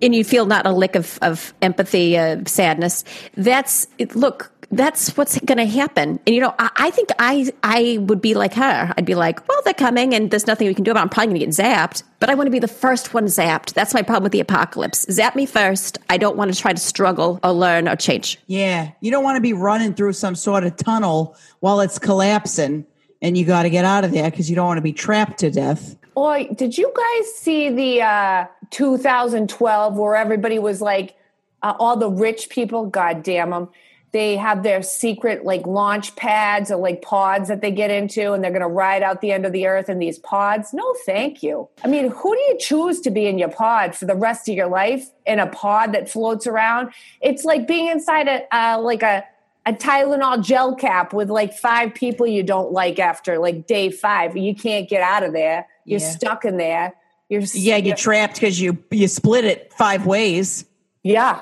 And you feel not a lick of, of empathy, uh, sadness. That's, it, look, that's what's going to happen. And, you know, I, I think I, I would be like her. I'd be like, well, they're coming and there's nothing we can do about it. I'm probably going to get zapped, but I want to be the first one zapped. That's my problem with the apocalypse. Zap me first. I don't want to try to struggle or learn or change. Yeah, you don't want to be running through some sort of tunnel while it's collapsing, and you got to get out of there because you don't want to be trapped to death. Boy, did you guys see the uh 2012 where everybody was like uh, all the rich people, god damn them. They have their secret like launch pads or like pods that they get into and they're going to ride out the end of the earth in these pods. No, thank you. I mean, who do you choose to be in your pod for the rest of your life in a pod that floats around? It's like being inside a uh, like a a Tylenol gel cap with like five people you don't like after like day five. You can't get out of there. You're Yeah. stuck in there. You're Yeah, you're trapped because you you split it five ways. yeah.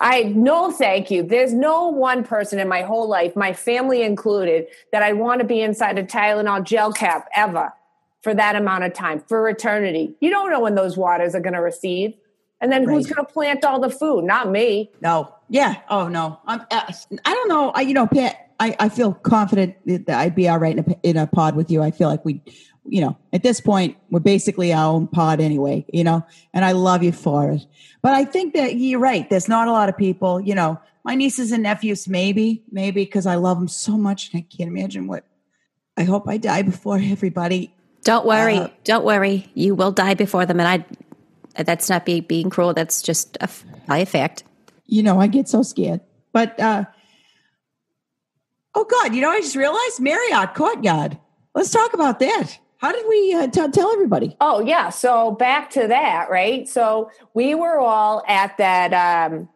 I no thank you. There's no one person in my whole life, my family included, that I want to be inside a Tylenol gel cap ever for that amount of time, for eternity. You don't know when those waters are going to recede. And then who's going to plant all the food? Not me. No, yeah, oh no, I'm. Uh, I don't know. I you know, Pat, I I feel confident that I'd be all right in a in a pod with you. I feel like we, you know, at this point we're basically our own pod anyway. You know, and I love you for it. But I think that you're right. There's not a lot of people. You know, my nieces and nephews, maybe, maybe because I love them so much, and I can't imagine what. I hope I die before everybody. Don't worry. Uh, don't worry. You will die before them. And I, that's not be, being cruel. That's just a, by a fact. You know, I get so scared. But uh oh God, you know, I just realized Marriott Courtyard. Let's talk about that. How did we uh, t- tell everybody? Oh yeah. So back to that, right? So we were all at that um,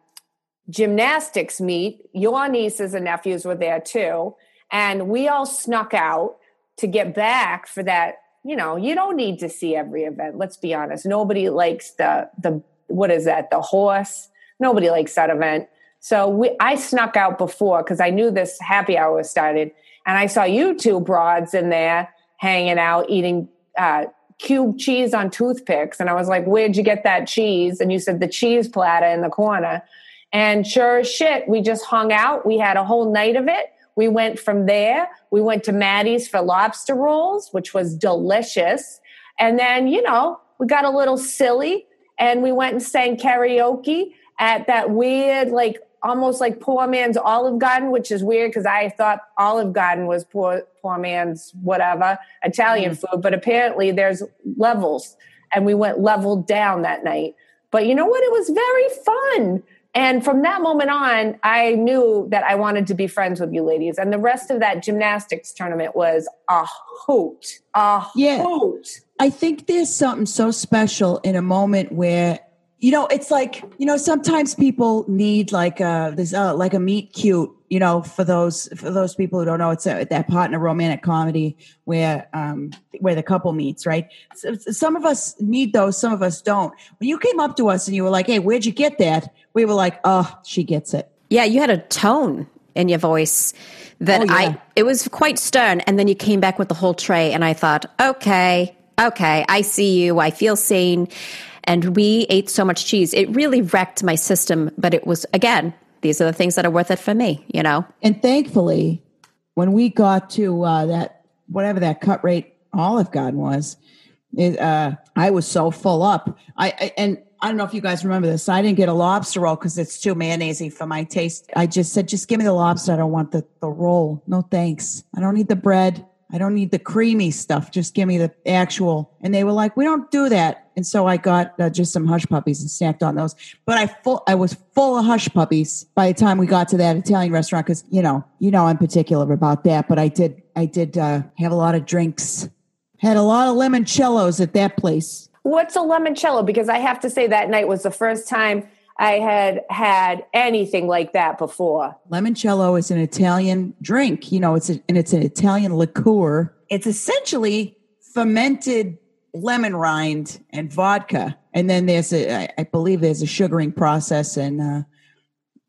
gymnastics meet. Your nieces and nephews were there too, and we all snuck out to get back for that. You know, you don't need to see every event. Let's be honest. Nobody likes the the what is that? The horse, Nobody likes that event. So we, I snuck out before because I knew this happy hour was started, and I saw you two broads in there hanging out eating uh, cube cheese on toothpicks, and I was like, "Where'd you get that cheese?" And you said the cheese platter in the corner. And sure as shit, we just hung out. We had a whole night of it. We went from there. We went to Maddie's for lobster rolls, which was delicious. And then, you know, we got a little silly and we went and sang karaoke at that weird, like almost like poor man's Olive Garden, which is weird because I thought Olive Garden was poor poor man's whatever Italian mm. food, but apparently there's levels, and we went level down that night. But you know what? It was very fun. And from that moment on, I knew that I wanted to be friends with you ladies. And the rest of that gymnastics tournament was a hoot. A yeah. hoot. I think there's something so special in a moment where you know it's like you know sometimes people need like a there's a, like a meet cute you know for those for those people who don't know it's a, that part in a romantic comedy where um where the couple meets right so, some of us need those some of us don't when you came up to us and you were like hey where'd you get that we were like oh she gets it yeah you had a tone in your voice that oh, yeah. i it was quite stern and then you came back with the whole tray and i thought okay okay, I see you, I feel seen. And we ate so much cheese. It really wrecked my system, but it was, again, these are the things that are worth it for me, you know? And thankfully, when we got to uh, that, whatever that cut rate Olive Garden was, it, uh, I was so full up. I, I, and I don't know if you guys remember this. I didn't get a lobster roll because it's too mayonnaisey for my taste. I just said, just give me the lobster. I don't want the, the roll. No thanks. I don't need the bread. I don't need the creamy stuff. Just give me the actual. And they were like, we don't do that. And so I got uh, just some hush puppies and snacked on those. But I full, I was full of hush puppies by the time we got to that Italian restaurant because you know, you know, I'm particular about that. But I did, I did uh, have a lot of drinks. Had a lot of limoncellos at that place. What's a limoncello? Because I have to say that night was the first time I had had anything like that before. Limoncello is an Italian drink. You know, it's a, and it's an Italian liqueur. It's essentially fermented lemon rind and vodka, and then there's a i believe there's a sugaring process, and uh,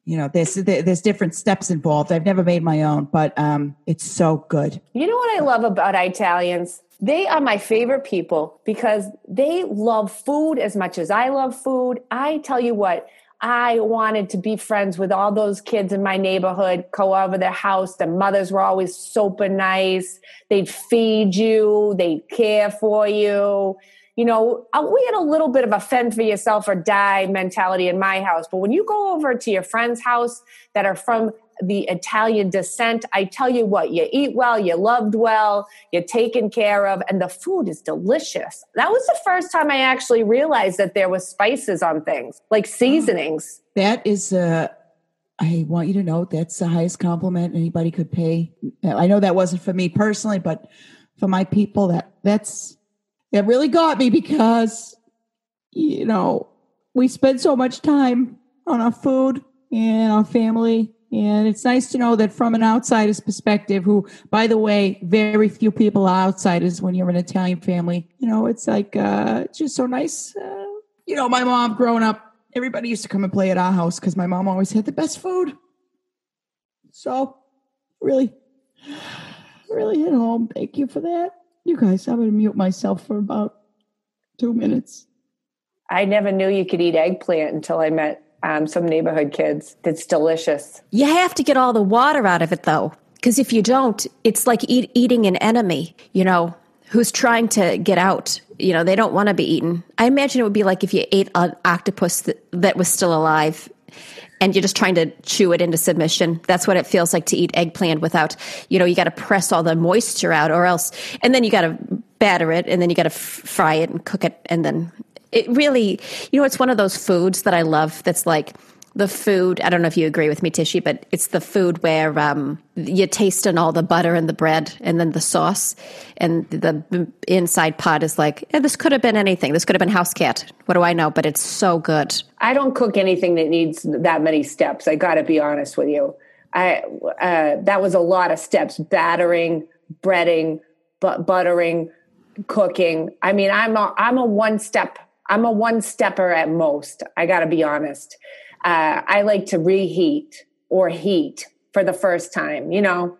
you know, there's there's different steps involved. I've never made my own, but um, it's so good. You know what I love about Italians? They are my favorite people because they love food as much as I love food. I tell you what, I wanted to be friends with all those kids in my neighborhood, go over their house. Their mothers were always super nice. They'd feed you, they'd care for you. You know, uh, we had a little bit of a fend for yourself or die mentality in my house. But when you go over to your friend's house that are from the Italian descent. I tell you what, you eat well, you loved well, you're taken care of, and the food is delicious. That was the first time I actually realized that there was spices on things, like seasonings. That is uh I want you to know that's the highest compliment anybody could pay. I know that wasn't for me personally, but for my people, that that's that really got me because you know we spend so much time on our food and our family and it's nice to know that from an outsider's perspective, who, by the way, very few people are outsiders when you're an Italian family. You know, it's like, uh, just so nice. Uh, you know, my mom growing up, everybody used to come and play at our house because my mom always had the best food. So, really, really hit home. Thank you for that. You guys, I'm going to mute myself for about two minutes. I never knew you could eat eggplant until I met um, some neighborhood kids. It's delicious. You have to get all the water out of it, though, because if you don't, it's like eat, eating an enemy, you know, who's trying to get out. You know, they don't want to be eaten. I imagine it would be like if you ate an octopus that, that was still alive and you're just trying to chew it into submission. That's what it feels like to eat eggplant without, you know, you got to press all the moisture out or else, and then you got to batter it and then you got to f- fry it and cook it and then it really, you know, it's one of those foods that I love that's like the food. I don't know if you agree with me, Tishy, but it's the food where um, you're tasting all the butter and the bread and then the sauce, and the inside pot is like, yeah, this could have been anything. This could have been house cat. What do I know? But it's so good. I don't cook anything that needs that many steps. I got to be honest with you. I uh, that was a lot of steps: battering, breading, but buttering, cooking. I mean, I'm a, I'm a one step I'm a one stepper at most. I got to be honest. Uh, I like to reheat or heat for the first time, you know.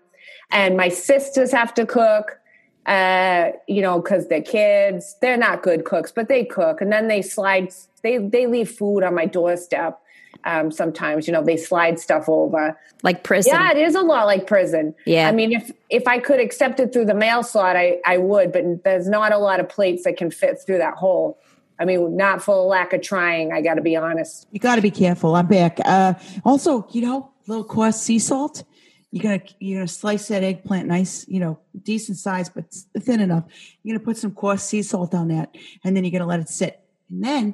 And my sisters have to cook, uh, you know, because they're kids. They're not good cooks, but they cook, and then they slide. They they leave food on my doorstep. Um, sometimes, you know, they slide stuff over. Like prison. Yeah, it is a lot like prison. Yeah. I mean, if if I could accept it through the mail slot, I I would, but there's not a lot of plates that can fit through that hole. I mean, not for lack of trying. I got to be honest. You got to be careful. I'm back. Uh, also, you know, a little coarse sea salt. You're gonna you're gonna slice that eggplant nice, you know, decent size, but thin enough. You're gonna put some coarse sea salt on that, and then you're gonna let it sit. And then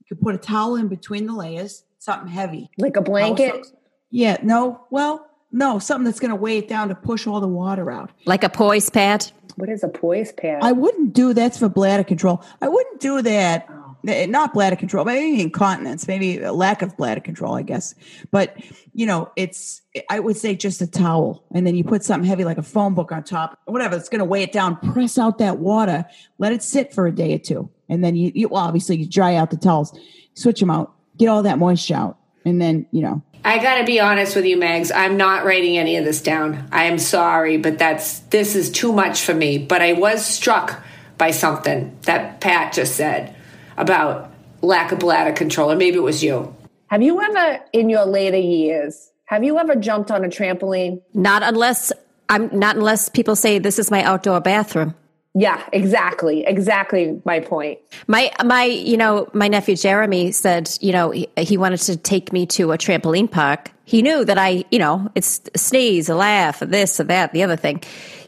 you can put a towel in between the layers, something heavy. Like a blanket. Also- yeah, no, well, no, something that's gonna weigh it down to push all the water out. Like a poise pad. What is a poise pad? I wouldn't do that's for bladder control. I wouldn't do that. eh, Not bladder control, maybe incontinence, maybe a lack of bladder control, I guess. But you know, it's I would say just a towel, and then you put something heavy like a phone book on top, whatever. It's going to weigh it down. Press out that water, let it sit for a day or two, and then you, you well, obviously you dry out the towels, switch them out, get all that moisture out, and then you know I gotta be honest with you, Megs. I'm not writing any of this down. I am sorry, but that's this is too much for me. But I was struck by something that Pat just said about lack of bladder control, or maybe it was you. have you ever, in your later years, have you ever jumped on a trampoline? Not unless I'm not unless people say this is my outdoor bathroom. Yeah, exactly, exactly my point. My my you know my nephew Jeremy said you know he, he wanted to take me to a trampoline park. He knew that I you know it's a sneeze, a laugh, a this, a that, the other thing.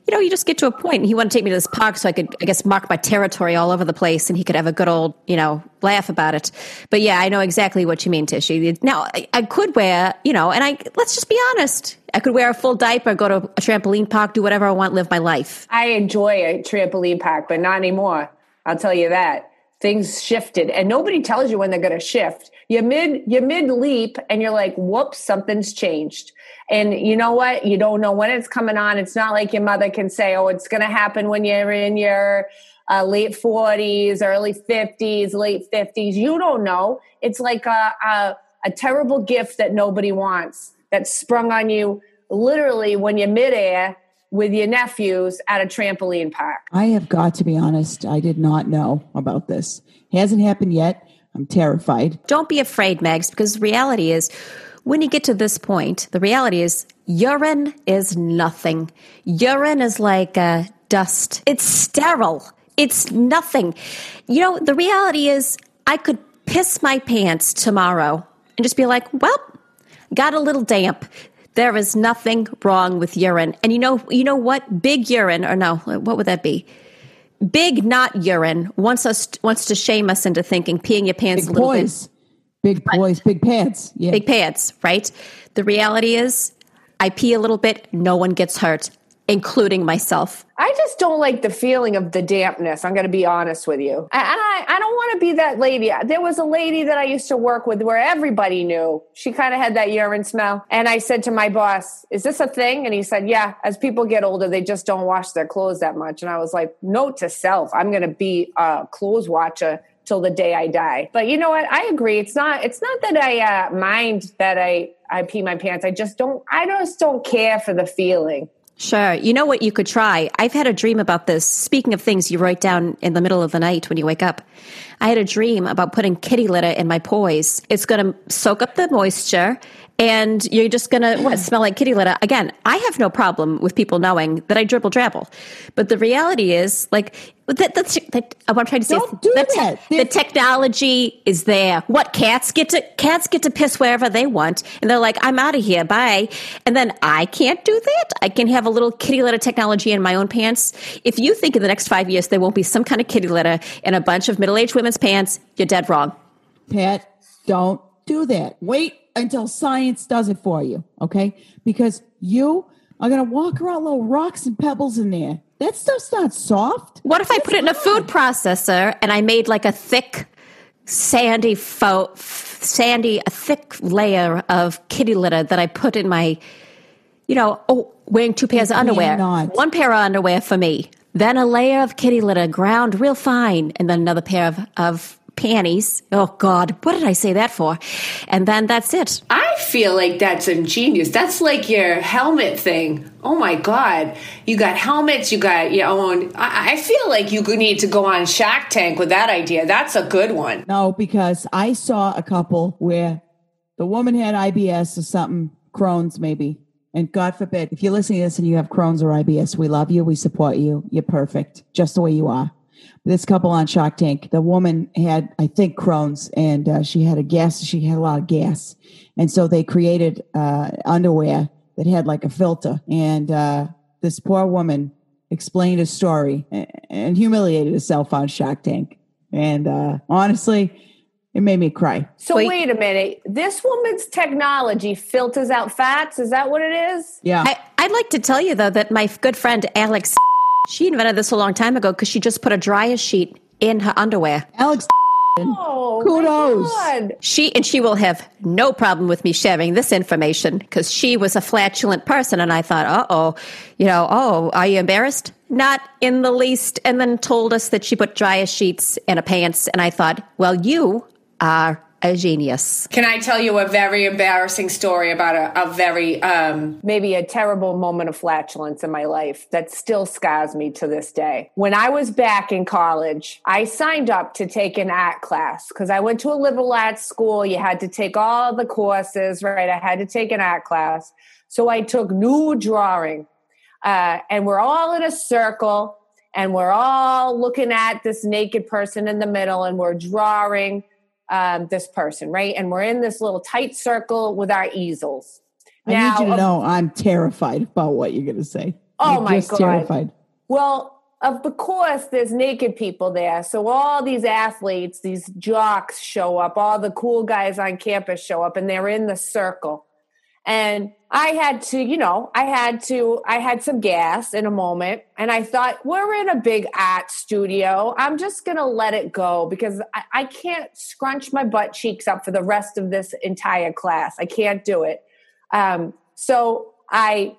You know, you just get to a point, and he wanted to take me to this park so I could, I guess, mark my territory all over the place, and he could have a good old, you know, laugh about it. But yeah, I know exactly what you mean, Tishy. Now, I, I could wear, you know, and I let's just be honest, I could wear a full diaper, go to a trampoline park, do whatever I want, live my life. I enjoy a trampoline park, but not anymore. I'll tell you that. Things shifted and nobody tells you when they're going to shift. You're mid, you're mid leap and you're like, whoops, something's changed. And you know what? You don't know when it's coming on. It's not like your mother can say, oh, it's going to happen when you're in your uh, late 40s, early 50s, late 50s. You don't know. It's like a, a, a terrible gift that nobody wants that sprung on you literally when you're midair with your nephews at a trampoline park. I have got to be honest. I did not know about this. Hasn't happened yet. I'm terrified. Don't be afraid, Megs, because the reality is when you get to this point, the reality is urine is nothing. Urine is like uh, dust. It's sterile. It's nothing. You know, the reality is I could piss my pants tomorrow and just be like, well, got a little damp. There is nothing wrong with urine. And you know, you know what? Big urine, or no, what would that be? Big not urine wants us wants to shame us into thinking peeing your pants Big a little bit boys, big boys, big pants. Yeah, big pants, right? The reality is, I pee a little bit, no one gets hurt, including myself. I just don't like the feeling of the dampness. I'm going to be honest with you. I, I, I don't want to be that lady. There was a lady that I used to work with where everybody knew she kind of had that urine smell. And I said to my boss, Is this a thing? And he said, Yeah, as people get older, they just don't wash their clothes that much. And I was like, Note to self, I'm going to be a clothes watcher till the day I die. But you know what? I agree. It's not. It's not that I uh, mind that I I pee my pants. I just don't. I just don't care for the feeling. Sure. You know what you could try? I've had a dream about this. Speaking of things you write down in the middle of the night when you wake up, I had a dream about putting kitty litter in my poise. It's going to soak up the moisture and you're just to what, smell like kitty litter. Again, I have no problem with people knowing that I dribble drabble. But the reality is, like, that, that's, that, what I'm trying to say Don't do the, te- that. the technology is there. What cats get to cats get to piss wherever they want, and they're like, "I'm out of here, bye." And then I can't do that. I can have a little kitty litter technology in my own pants. If you think in the next five years there won't be some kind of kitty litter in a bunch of middle aged women's pants, you're dead wrong. Pat, don't do that. Wait until science does it for you, okay? Because you are to walk around little rocks and pebbles in there. That stuff's not soft. What if I put it in a food processor and I made like a thick, sandy, fo- sandy, a thick layer of kitty litter that I put in my, you know, oh, wearing two pairs of underwear. One pair of underwear for me, then a layer of kitty litter ground real fine, and then another pair of, of panties. Oh God, what did I say that for? And then that's it. I feel like that's ingenious. That's like your helmet thing. Oh my God. You got helmets, you got your own. I, I feel like you need to go on Shark Tank with that idea. That's a good one. No, because I saw a couple where the woman had IBS or something, Crohn's maybe. And God forbid, if you're listening to this and you have Crohn's or IBS, we love you. We support you. You're perfect, just the way you are. This couple on Shark Tank, the woman had, I think, Crohn's, and uh, she had a gas. She had a lot of gas, and so they created uh, underwear that had like a filter. And uh, this poor woman explained a story and, and humiliated herself on Shark Tank. And uh, honestly, it made me cry. So Wait. wait. a minute. This woman's technology filters out fats. Is that what it is? Yeah. I, I'd like to tell you though that my good friend Alex, she invented this a long time ago because she just put a dryer sheet in her underwear. Alex, [laughs] Oh, Kudos. She and she will have no problem with me sharing this information because she was a flatulent person, and I thought, uh oh, you know, oh, are you embarrassed? Not in the least. And then told us that she put dryer sheets in her pants, and I thought, well, you are a genius. Can I tell you a very embarrassing story about a, a very um, maybe a terrible moment of flatulence in my life that still scars me to this day. When I was back in college, I signed up to take an art class because I went to a liberal arts school. You had to take all the courses, right? I had to take an art class. So I took nude drawing. Uh, and we're all in a circle and we're all looking at this naked person in the middle and we're drawing um, this person, right? And we're in this little tight circle with our easels. I need you to know I'm terrified about what you're going to say. Oh, I'm my just God. terrified. Well, of course, there's naked people there. So all these athletes, these jocks show up, all the cool guys on campus show up, and they're in the circle. And I had to, you know, I had to, I had some gas in a moment. And I thought, we're in a big art studio. I'm just going to let it go because I, I can't scrunch my butt cheeks up for the rest of this entire class. I can't do it. Um, so I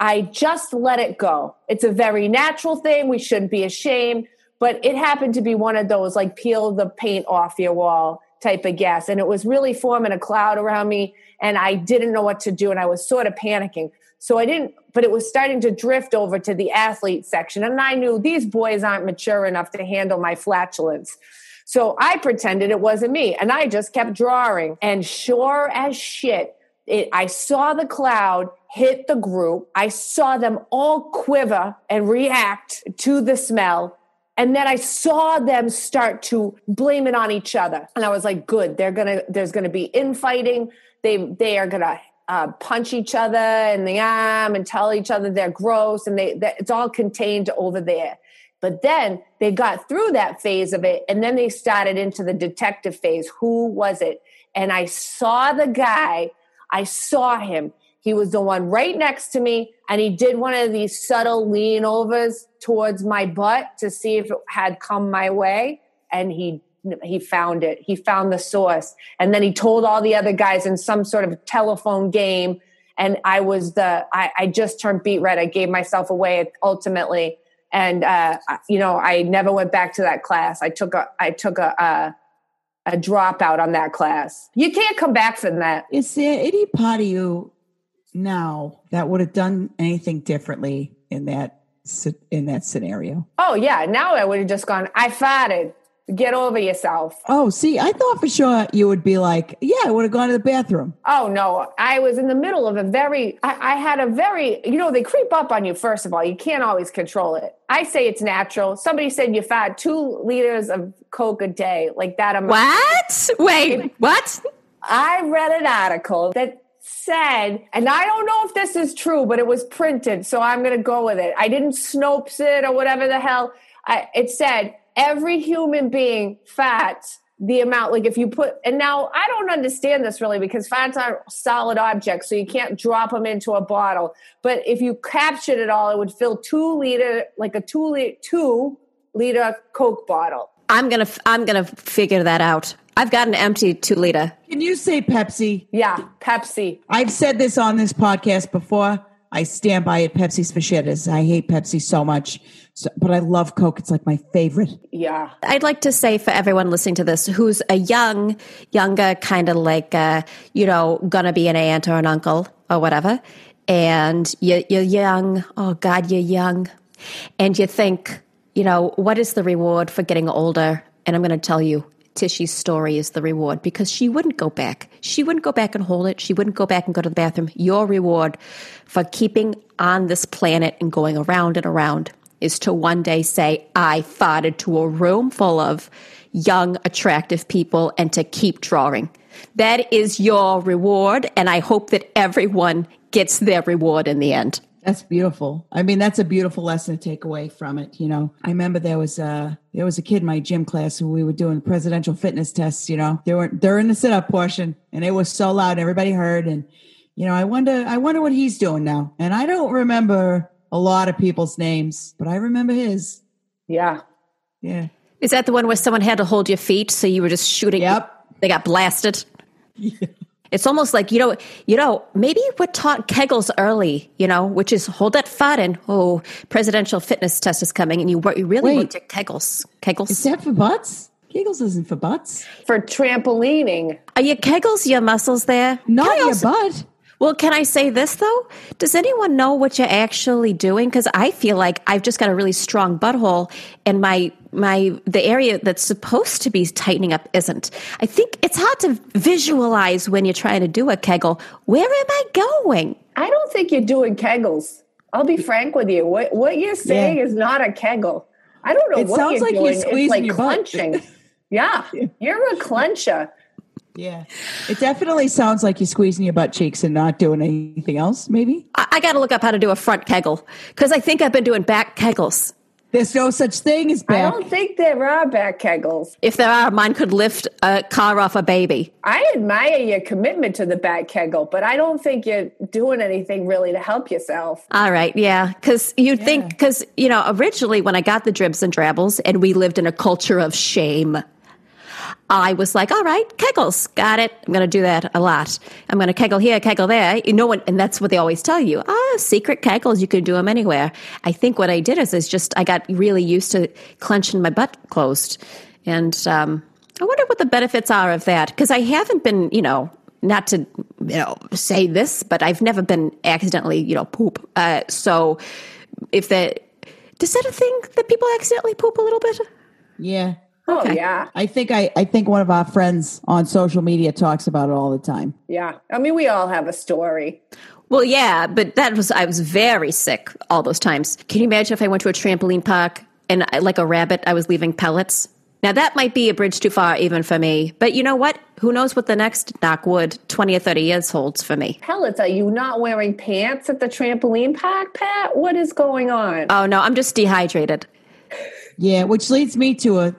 I just let it go. It's a very natural thing. We shouldn't be ashamed. But it happened to be one of those like peel the paint off your wall type of gas. And it was really forming a cloud around me. And I didn't know what to do. And I was sort of panicking. So I didn't, but it was starting to drift over to the athlete section. And I knew these boys aren't mature enough to handle my flatulence. So I pretended it wasn't me. And I just kept drawing. And sure as shit, it, I saw the cloud hit the group. I saw them all quiver and react to the smell. And then I saw them start to blame it on each other. And I was like, good, they're gonna, there's gonna be infighting. They, they are gonna uh, punch each other in the arm and tell each other they're gross. And they, that it's all contained over there. But then they got through that phase of it. And then they started into the detective phase. Who was it? And I saw the guy, I saw him. He was the one right next to me, and he did one of these subtle lean overs towards my butt to see if it had come my way. And he he found it. He found the source, and then he told all the other guys in some sort of telephone game. And I was the I, I just turned beat red. I gave myself away ultimately, and uh, you know I never went back to that class. I took a I took a. a a dropout on that class. You can't come back from that. Is there any part of you now that would have done anything differently in that in that scenario? Oh yeah, now I would have just gone. I farted. Get over yourself. Oh, see, I thought for sure you would be like, yeah, I would have gone to the bathroom. Oh no, I was in the middle of a very. I, I had a very. You know, they creep up on you. First of all, you can't always control it. I say it's natural. Somebody said you fat two liters of Coke a day, like that amount. What? Wait, what? I read an article that said, and I don't know if this is true, but it was printed, so I'm going to go with it. I didn't Snopes it or whatever the hell. I, it said every human being fat the amount like if you put and now i don't understand this really because fats are solid objects so you can't drop them into a bottle but if you captured it all it would fill two liter like a two liter two liter coke bottle I'm gonna I'm gonna figure that out. I've got an empty two liter. Can you say Pepsi? yeah pepsi I've said this on this podcast before. I stand by it. Pepsi's for shitters. I hate Pepsi so much. So, but I love Coke. It's like my favorite. Yeah. I'd like to say for everyone listening to this who's a young, younger, kind of like, uh, you know, gonna be an aunt or an uncle or whatever, and you're, you're young. Oh, God, you're young. And you think, you know, what is the reward for getting older? And I'm going to tell you, Tishy's story is the reward because she wouldn't go back. She wouldn't go back and hold it. She wouldn't go back and go to the bathroom. Your reward for keeping on this planet and going around and around is to one day say, I farted to a room full of young, attractive people and to keep drawing. That is your reward. And I hope that everyone gets their reward in the end. That's beautiful. I mean, that's a beautiful lesson to take away from it. You know, I remember there was a there was a kid in my gym class who we were doing presidential fitness tests. You know, they were they're in the sit up portion, and it was so loud, everybody heard. And you know, I wonder I wonder what he's doing now. And I don't remember a lot of people's names, but I remember his. Yeah. Yeah. Is that the one where someone had to hold your feet so you were just shooting? Yep. They got blasted. [laughs] It's almost like you know, you know, maybe we're taught Kegels early, you know, which is hold that fat and oh, presidential fitness test is coming, and you you really Wait. want your Kegels. Kegels. Is that for butts? Kegels isn't for butts. For trampolining. Are your Kegels your muscles there? Not Can your butt. Well, can I say this though? Does anyone know what you're actually doing? Because I feel like I've just got a really strong butthole, and my my the area that's supposed to be tightening up isn't. I think it's hard to visualize when you're trying to do a Kegel. Where am I going? I don't think you're doing kegels. I'll be frank with you. What what you're saying Yeah. is not a kegel. I don't know It what sounds you're like you're doing. it's squeezing like your butt. clenching. yeah, [laughs] you're a clencher. Yeah. It definitely sounds like you're squeezing your butt cheeks and not doing anything else, maybe. I, I got to look up how to do a front Kegel because I think I've been doing back Kegels. There's no such thing as back. I don't think there are back kegels. If there are, mine could lift a car off a baby. I admire your commitment to the back kegel, but I don't think you're doing anything really to help yourself. All right, yeah, because you would think because you know originally when I got the dribs and drabbles and we lived in a culture of shame, I was like, all right, kegels, got it. I'm going to do that a lot. I'm going to kegel here, kegel there. You know what? And that's what they always tell you. Ah, secret kegels, you can do them anywhere. I think what I did is, is just I got really used to clenching my butt closed, and um, I wonder what the benefits are of that because I haven't been, you know. Not to you know say this, but I've never been accidentally you know poop. Uh, so if that does that a thing that people accidentally poop a little bit? Yeah. Oh yeah, I think I, I think one of our friends on social media talks about it all the time. yeah. I mean, we all have a story. Well, yeah, but that was I was very sick all those times. Can you imagine if I went to a trampoline park and I, like a rabbit, I was leaving pellets? Now that might be a bridge too far even for me. But you know what? Who knows what the next knockwood twenty or thirty years holds for me? Pellets, are you not wearing pants at the trampoline park, Pat? What is going on? Oh no, I'm just dehydrated. Yeah, which leads me to a,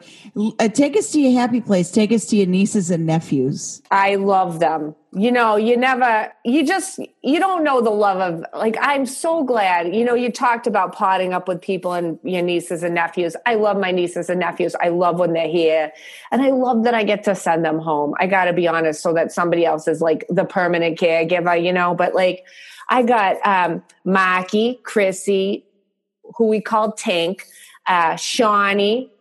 a take us to your happy place. Take us to your nieces and nephews. I love them. You know, you never, you just, you don't know the love of, like, I'm so glad. You know, you talked about potting up with people and your nieces and nephews. I love my nieces and nephews. I love when they're here. And I love that I get to send them home. I got to be honest, so that somebody else is like the permanent caregiver, you know, but like, I got um, Maki, Chrissy, who we called Tank, uh, Shawnee.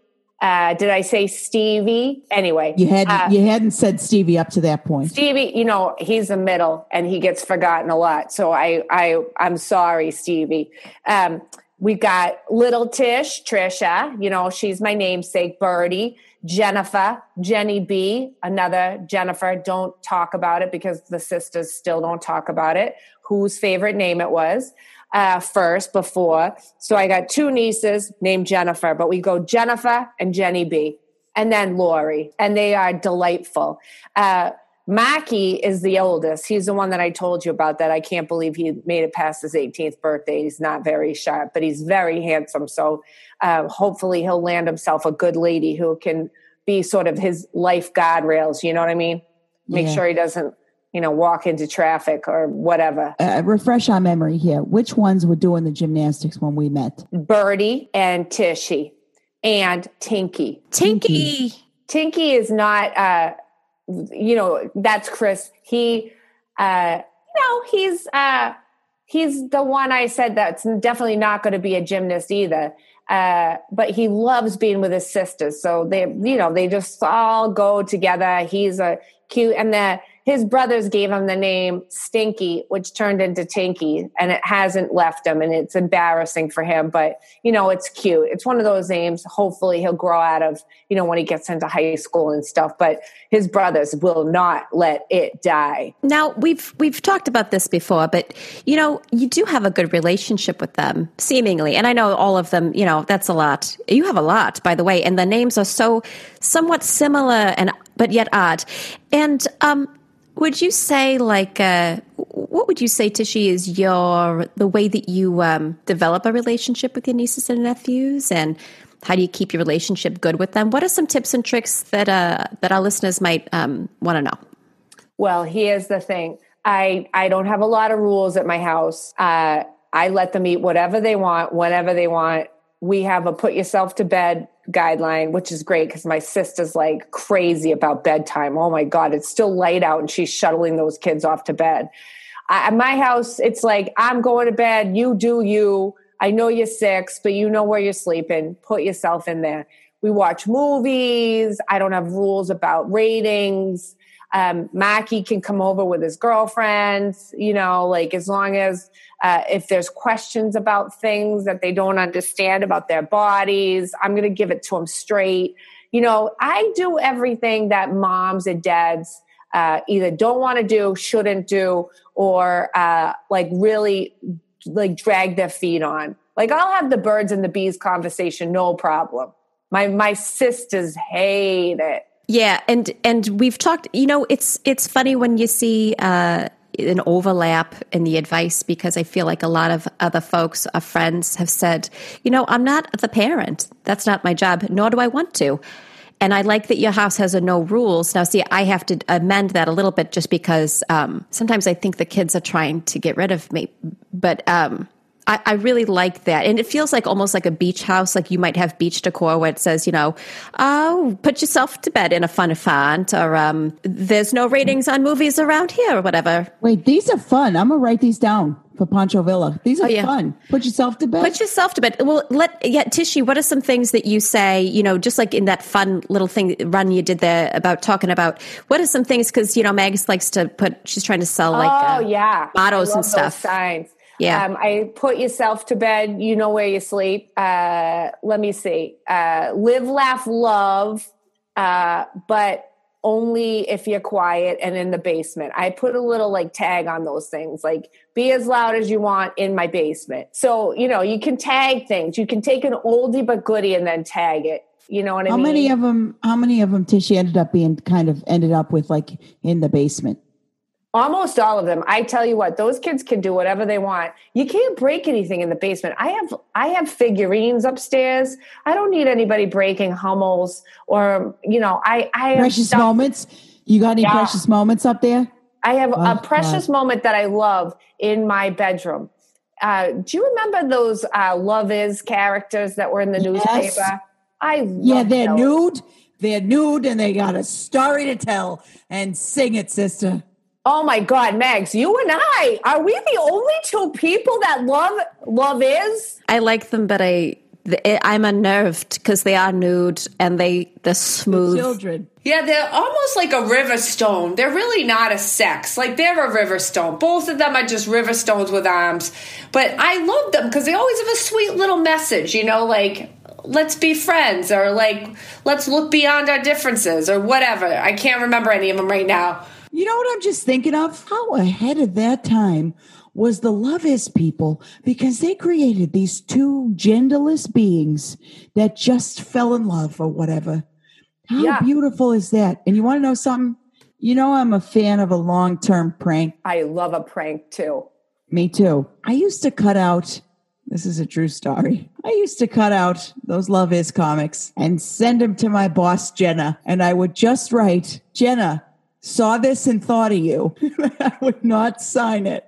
Uh, did I say Stevie? Anyway, You hadn't uh, you hadn't said Stevie up to that point. Stevie, you know, he's the middle and he gets forgotten a lot. So I, I, I'm sorry, Stevie. Um, we got little Tish, Trisha, you know, she's my namesake, Birdie, Jennifer, Jenny B, another Jennifer. Don't talk about it because the sisters still don't talk about it. Whose favorite name it was uh, first before. So I got two nieces named Jennifer, but we go Jennifer and Jenny B and then Lori, and they are delightful. Uh, Mackie is the oldest. He's the one that I told you about that I can't believe he made it past his 18th birthday. He's not very sharp, but he's very handsome. So uh, hopefully he'll land himself a good lady who can be sort of his life guardrails. You know what I mean? Make Yeah. sure he doesn't, you know, walk into traffic or whatever. Uh, refresh our memory here. Which ones were doing the gymnastics when we met? Birdie and Tishy and Tinky. Tinky. Tinky is not, uh, you know, that's Chris. He, uh, you know, he's, uh, he's the one I said that's definitely not going to be a gymnast either. Uh, but he loves being with his sisters. So they, you know, they just all go together. He's a cute, and the his brothers gave him the name Stinky, which turned into Tinky, and it hasn't left him, and it's embarrassing for him. But you know, it's cute. It's one of those names. Hopefully, he'll grow out of you know when he gets into high school and stuff. But his brothers will not let it die. Now we've we've talked about this before, but you know you do have a good relationship with them, seemingly, and I know all of them. You know that's a lot. You have a lot, by the way, and the names are so somewhat similar and but yet odd. And um, would you say like uh, what would you say, Tishy, is your the way that you um, develop a relationship with your nieces and nephews, and how do you keep your relationship good with them? What are some tips and tricks that uh, that our listeners might um, want to know? Well, here's the thing. I I don't have a lot of rules at my house. Uh, I let them eat whatever they want, whenever they want. We have a put yourself to bed guideline, which is great because my sister's like crazy about bedtime. Oh my God, it's still light out and she's shuttling those kids off to bed. I, at my house, it's like, I'm going to bed, you do you. I know you're six, but you know where you're sleeping. Put yourself in there. We watch movies. I don't have rules about ratings. Um, Mackie can come over with his girlfriends, you know, like as long as uh, if there's questions about things that they don't understand about their bodies, I'm going to give it to them straight. You know, I do everything that moms and dads uh, either don't want to do, shouldn't do, or uh, like really like drag their feet on. Like I'll have the birds and the bees conversation, no problem. My my sisters hate it. Yeah, and and we've talked. You know, it's it's funny when you see uh, an overlap in the advice because I feel like a lot of other folks, our friends, have said, you know, I'm not the parent. That's not my job, nor do I want to. And I like that your house has a no rules. Now, see, I have to amend that a little bit just because um, sometimes I think the kids are trying to get rid of me. But um, I, I, really like that. And it feels like almost like a beach house. Like you might have beach decor where it says, you know, oh, put yourself to bed in a fun font or um, there's no ratings on movies around here or whatever. Wait, these are fun. I'm going to write these down for Pancho Villa. These are oh, yeah. fun. Put yourself to bed. Put yourself to bed. Well, let, yeah, Tishy, what are some things that you say, you know, just like in that fun little thing run you did there about talking about, what are some things? Cause, you know, Mags likes to put, she's trying to sell like, oh, uh, yeah. mottos and stuff. signs. Yeah. Um, I put yourself to bed. You know where you sleep. Uh, let me see. Uh, live, laugh, love, uh, but only if you're quiet and in the basement. I put a little like tag on those things, like be as loud as you want in my basement. So, you know, you can tag things. You can take an oldie but goodie and then tag it. You know what I how mean? How many of them, how many of them Tishy ended up being kind of ended up with like in the basement? Almost all of them. I tell you what, those kids can do whatever they want. You can't break anything in the basement. I have I have figurines upstairs. I don't need anybody breaking Hummels or you know, I I precious stuff. moments. You got any yeah. precious moments up there? I have oh, a precious God. moment that I love in my bedroom. Uh, do you remember those uh, Love Is characters that were in the yes. newspaper? I yeah, they're those. nude. They're nude and they got a story to tell. And sing it, sister. Oh my God, Mags, you and I are we the only two people that love love is? I like them, but I I'm unnerved because they are nude and they the smooth the children. Yeah, they're almost like a river stone. They're really not a sex. Like they're a river stone. Both of them are just river stones with arms. But I love them because they always have a sweet little message. You know, like let's be friends or like let's look beyond our differences or whatever. I can't remember any of them right now. You know what I'm just thinking of? How ahead of that time was the Love Is people because they created these two genderless beings that just fell in love or whatever. How yeah. beautiful is that? And you want to know something? You know, I'm a fan of a long term prank. I love a prank too. Me too. I used to cut out, this is a true story. I used to cut out those Love Is comics and send them to my boss, Jenna. And I would just write, Jenna, saw this and thought of you. [laughs] I would not sign it.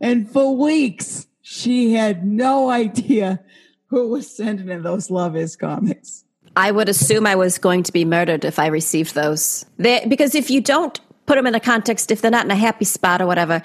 And for weeks, she had no idea who was sending in those Love Is comics. I would assume I was going to be murdered if I received those. They, because if you don't put them in a context, if they're not in a happy spot or whatever,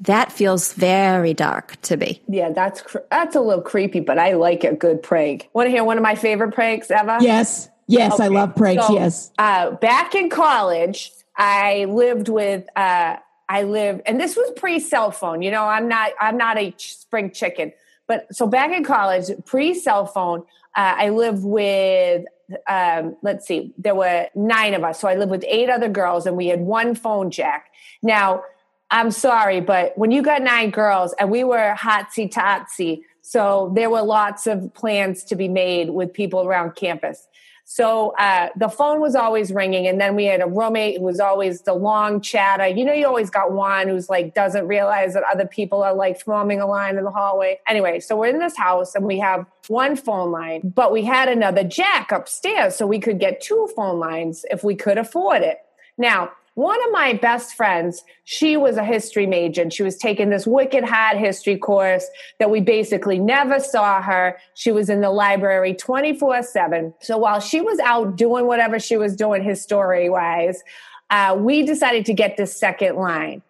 That feels very dark to me. Yeah, that's cr- that's a little creepy, but I like a good prank. Want to hear one of my favorite pranks ever? Yes. Yes, I love pranks. So, yes. Uh, back in college, I lived with. Uh, I lived, and this was pre cell phone. You know, I'm not. I'm not a spring chicken. But so back in college, pre cell phone, uh, I lived with. Um, let's see, there were nine of us. So I lived with eight other girls, and we had one phone jack. Now, I'm sorry, but when you got nine girls and we were hotsy totsy, so there were lots of plans to be made with people around campus. So uh, the phone was always ringing, and then we had a roommate who was always the long chatter. You know, you always got one who's like doesn't realize that other people are like forming a line in the hallway. Anyway, so we're in this house and we have one phone line, but we had another jack upstairs, so we could get two phone lines if we could afford it. Now, one of my best friends, she was a history major and she was taking this wicked hard history course that we basically never saw her. She was in the library 24 7. So while she was out doing whatever she was doing history wise, uh, we decided to get this second line.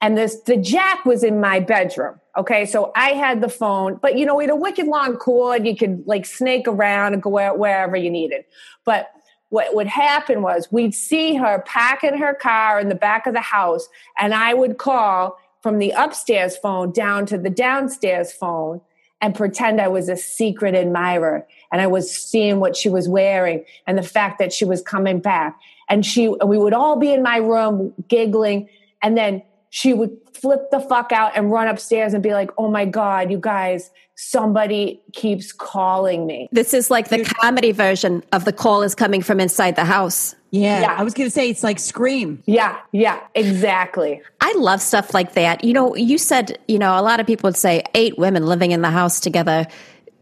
And this the jack was in my bedroom. Okay, so I had the phone, but you know, we had a wicked long cord. You could like snake around and go where- wherever you needed. But what would happen was we'd see her packing her car in the back of the house, and I would call from the upstairs phone down to the downstairs phone and pretend I was a secret admirer and I was seeing what she was wearing and the fact that she was coming back. And she we would all be in my room giggling, and then she would flip the fuck out and run upstairs and be like, "Oh my god, you guys, somebody keeps calling me." This is like the comedy version of the call is coming from inside the house. Yeah. Yeah. I was going to say it's like Scream. Yeah, yeah, exactly. I love stuff like that. You know, you said, you know, a lot of people would say eight women living in the house together,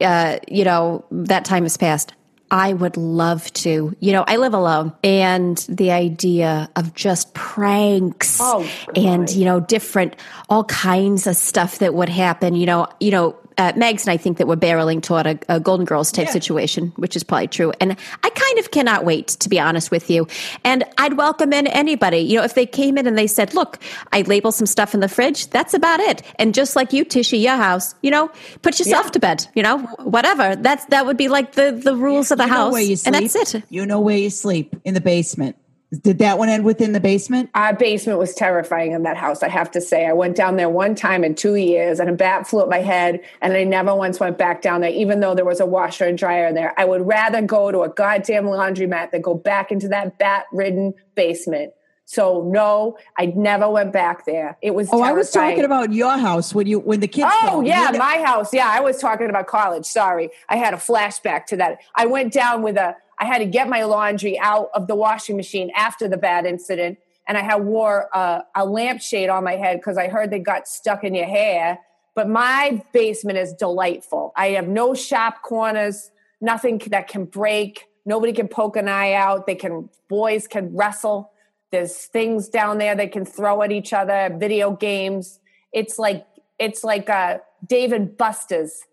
uh, you know, that time has passed. I would love to. You know, I live alone and the idea of just pranks Oh, and, you know, different, all kinds of stuff that would happen, you know, you know, uh, Megs and I think that we're barreling toward a, a Golden Girls type Yeah. situation, which is probably true. And I kind of cannot wait, to be honest with you. And I'd welcome in anybody. You know, if they came in and they said, look, I label some stuff in the fridge, that's about it. And just like you, Tishy, your house, you know, put yourself Yeah. to bed, you know, whatever. That's, that would be like the, the rules of the You house. And that's it. You know where you sleep in the basement. Did that one end within the basement? Our basement was terrifying in that house, I have to say. I went down there one time in two years and a bat flew at my head, and I never once went back down there, even though there was a washer and dryer in there. I would rather go to a goddamn laundromat than go back into that bat ridden basement. So, no, I never went back there. It was Oh, I was talking about your house when you when the kids. Oh. Yeah, my house. Yeah, I was talking about college. Sorry, I had a flashback to that. I went down with a. I had to get my laundry out of the washing machine after the bad incident, and I had wore a, a lampshade on my head because I heard they got stuck in your hair. But my basement is delightful. I have no sharp corners, nothing that can break. Nobody can poke an eye out. They can boys can wrestle. There's things down there they can throw at each other. Video games. It's like it's like uh, Dave & Buster's,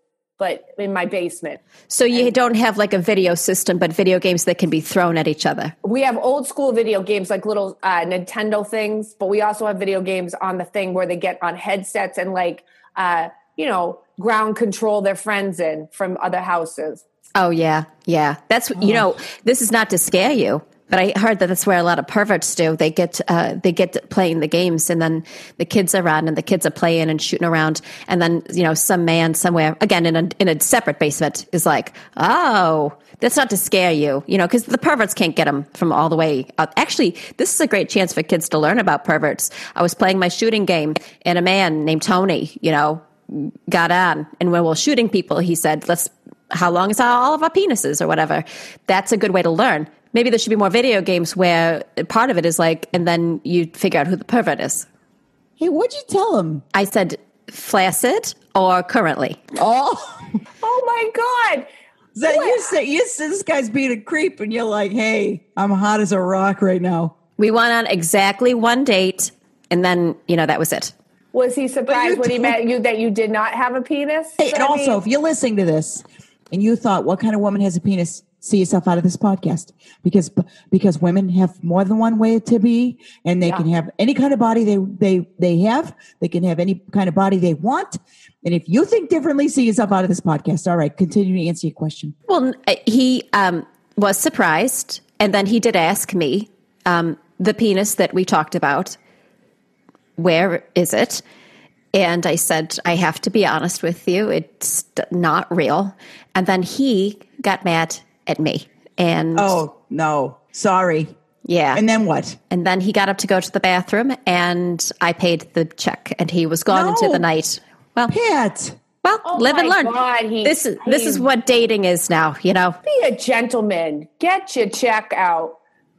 but in my basement. So you don't have like a video system, but video games that can be thrown at each other. We have old school video games like little uh, Nintendo things, but we also have video games on the thing where they get on headsets and like uh, you know ground control their friends in from other houses. Oh yeah, yeah. That's you know. This is not to scare you, but I heard that that's where a lot of perverts do. They get uh, they get playing the games, and then the kids are around, and the kids are playing and shooting around, and then you know some man somewhere again in a in a separate basement is like, oh. That's not to scare you, you know, because the perverts can't get them from all the way up. Actually, this is a great chance for kids to learn about perverts. I was playing my shooting game, and a man named Tony, you know, got on, and when we were shooting people, he said, "Let's how long is all of our penises or whatever. That's a good way to learn. Maybe there should be more video games where part of it is like, and then you figure out who the pervert is. Hey, what'd you tell him? I said flaccid or currently. Oh, [laughs] Oh my god! that you say you said this guy's being a creep, and you're like, "Hey, I'm hot as a rock right now." We went on exactly one date, and then you know that was it. Was he surprised you when he met you that you did not have a penis? Hey, and I also, if you're listening to this and you thought, "What kind of woman has a penis?" See yourself out of this podcast because because women have more than one way to be and they Yeah. can have any kind of body they they they have they can have any kind of body they want and if you think differently see yourself out of this podcast all right continue to answer your question Well, uh, he um, was surprised, and then he did ask me um, the penis that we talked about. Where is it? And I said, I have to be honest with you, it's not real. And then he got mad at me, and oh no sorry yeah, and then what and then he got up to go to the bathroom, and I paid the check, and he was gone into the night. Well, pat well, Oh live and learn. God, he- this is this is what dating is now. You know, Be a gentleman. Get your check out.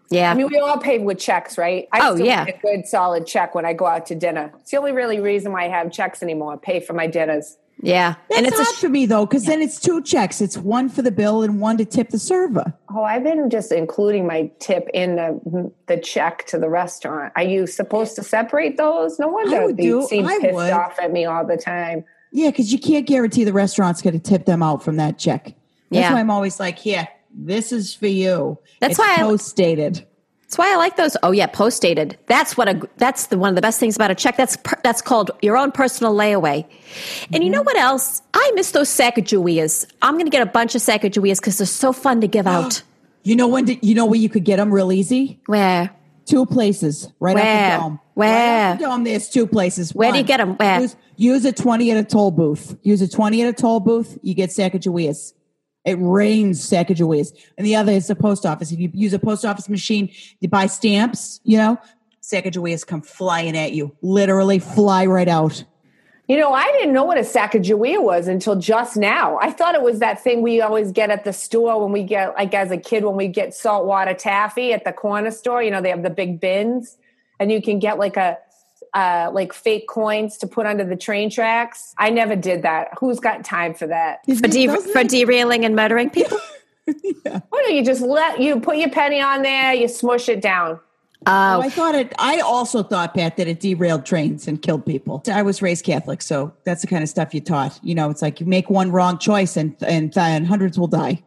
yeah. I mean, we all pay with checks, right? I Oh, still yeah. get a good solid check when I go out to dinner. It's the only really reason why I have checks anymore. Pay for my dinners. Yeah, that's and it's a hard for me though because then it's two checks it's one for the bill and one to tip the server Oh, I've been just including my tip in the the check to the restaurant. Are you supposed to separate those? No wonder would they seem I pissed would. off at me all the time. Yeah, because you can't guarantee the restaurant's going to tip them out from that check. That's Yeah. why I'm always like, here, this is for you. That's It's why I- post dated. That's why I like those. Oh yeah, post dated. That's what a that's the one of the best things about a check. That's per, that's called your own personal layaway. And you mm-hmm. know what else? I miss those Sacagaweas. I'm going to get a bunch of Sacagaweas because they're so fun to give out. [gasps] You know when? You know where you could get them real easy? Where? Two places, right Where? off the dome. Where? Right the dome. There's two places. Where do you get them? Where? Use, use a twenty at a toll booth. Use a twenty at a toll booth. You get Sacagaweas. It rains Sacagaweas. And the other is the post office. If you use a post office machine, you buy stamps. You know, Sacagaweas come flying at you. Literally fly right out. You know, I didn't know what a Sacagawea was until just now. I thought it was that thing we always get at the store when we get, like as a kid, when we get saltwater taffy at the corner store. You know, they have the big bins, and you can get like a uh, like fake coins to put under the train tracks. I never did that. Who's got time for that? For, de- for derailing and murdering [laughs] people? Why don't you just let you put your penny on there, you smush it down. Oh, I thought it. I also thought Pat that it derailed trains and killed people. I was raised Catholic, so that's the kind of stuff you taught. You know, it's like you make one wrong choice and and, and hundreds will die.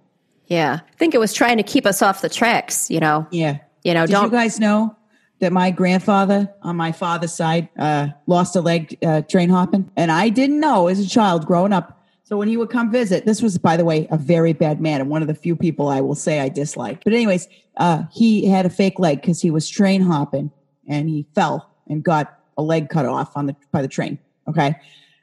Yeah. I think it was trying to keep us off the tracks, you know. Yeah, You know, Did don't you guys know that my grandfather on my father's side uh, lost a leg uh, train hopping, and I didn't know as a child growing up. So when he would come visit, this was, by the way, a very bad man and one of the few people I will say I dislike. But anyways, uh, he had a fake leg because he was train hopping and he fell and got a leg cut off on the by the train. Okay,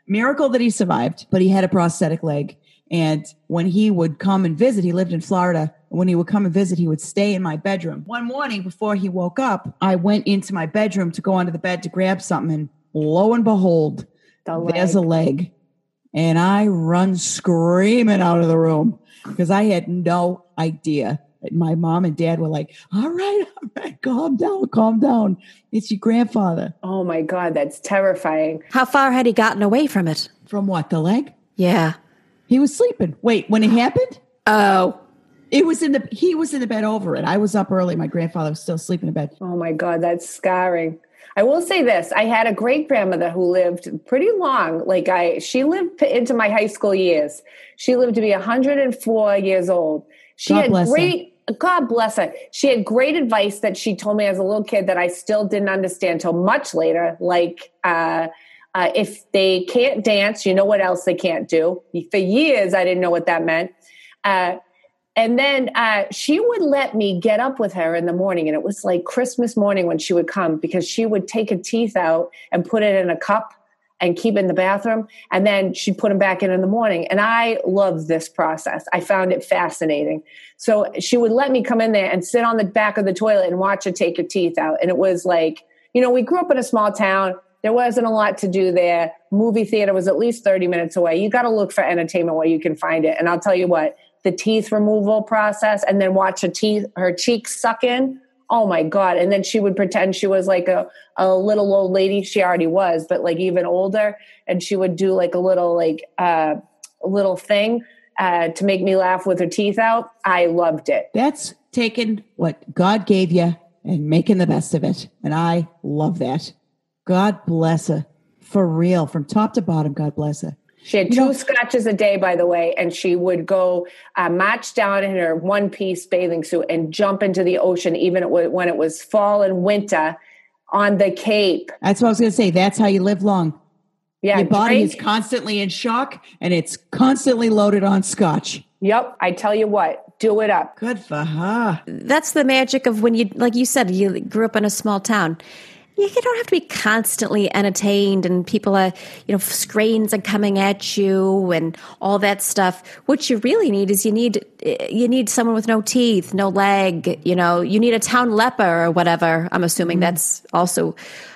miracle that he survived, but he had a prosthetic leg. And when he would come and visit, he lived in Florida. When he would come and visit, he would stay in my bedroom. One morning before he woke up, I went into my bedroom to go under the bed to grab something. And lo and behold, The there's a leg. And I run screaming out of the room because I had no idea. My mom and dad were like, all right, [laughs] all right, calm down, calm down. It's your grandfather. Oh my God, that's terrifying. How far had he gotten away from it? From what? The leg? Yeah. He was sleeping. Wait, when it happened? Oh. It was in the he was in the bed over it. I was up early. My grandfather was still sleeping in bed. Oh my God, that's scarring. I will say this: I had a great grandmother who lived pretty long. Like I, she lived into my high school years. She lived to be 104 years old. She God had bless her. great. God bless her. She had great advice that she told me as a little kid that I still didn't understand till much later. Like, uh, uh, if they can't dance, you know what else they can't do. For years, I didn't know what that meant. Uh, and then uh, she would let me get up with her in the morning. And it was like Christmas morning when she would come because she would take her teeth out and put it in a cup and keep it in the bathroom. And then she'd put them back in in the morning. And I loved this process. I found it fascinating. So she would let me come in there and sit on the back of the toilet and watch her take her teeth out. And it was like, you know, we grew up in a small town. There wasn't a lot to do there. Movie theater was at least 30 minutes away. You got to look for entertainment where you can find it. And I'll tell you what, the teeth removal process and then watch her teeth, her cheeks suck in. Oh my God. And then she would pretend she was like a, a little old lady. She already was, but like even older. And she would do like a little, like, uh, little thing uh, to make me laugh with her teeth out. I loved it. That's taking what God gave you and making the best of it. And I love that. God bless her. For real. From top to bottom, God bless her. She had You two know- scotches a day, by the way, and she would go uh, march down in her one piece bathing suit and jump into the ocean, even when it was fall and winter on the Cape. That's what I was going to say. That's how you live long. Yeah, Your body drink- is constantly in shock and it's constantly loaded on scotch. Yep, I tell you what, do it up. Good for her. That's the magic of when you, like you said, you grew up in a small town. You don't have to be constantly entertained, and people are, you know, screens are coming at you, and all that stuff. What you really need is you need you need someone with no teeth, no leg. You know, you need a town leper or whatever. I'm assuming that's also.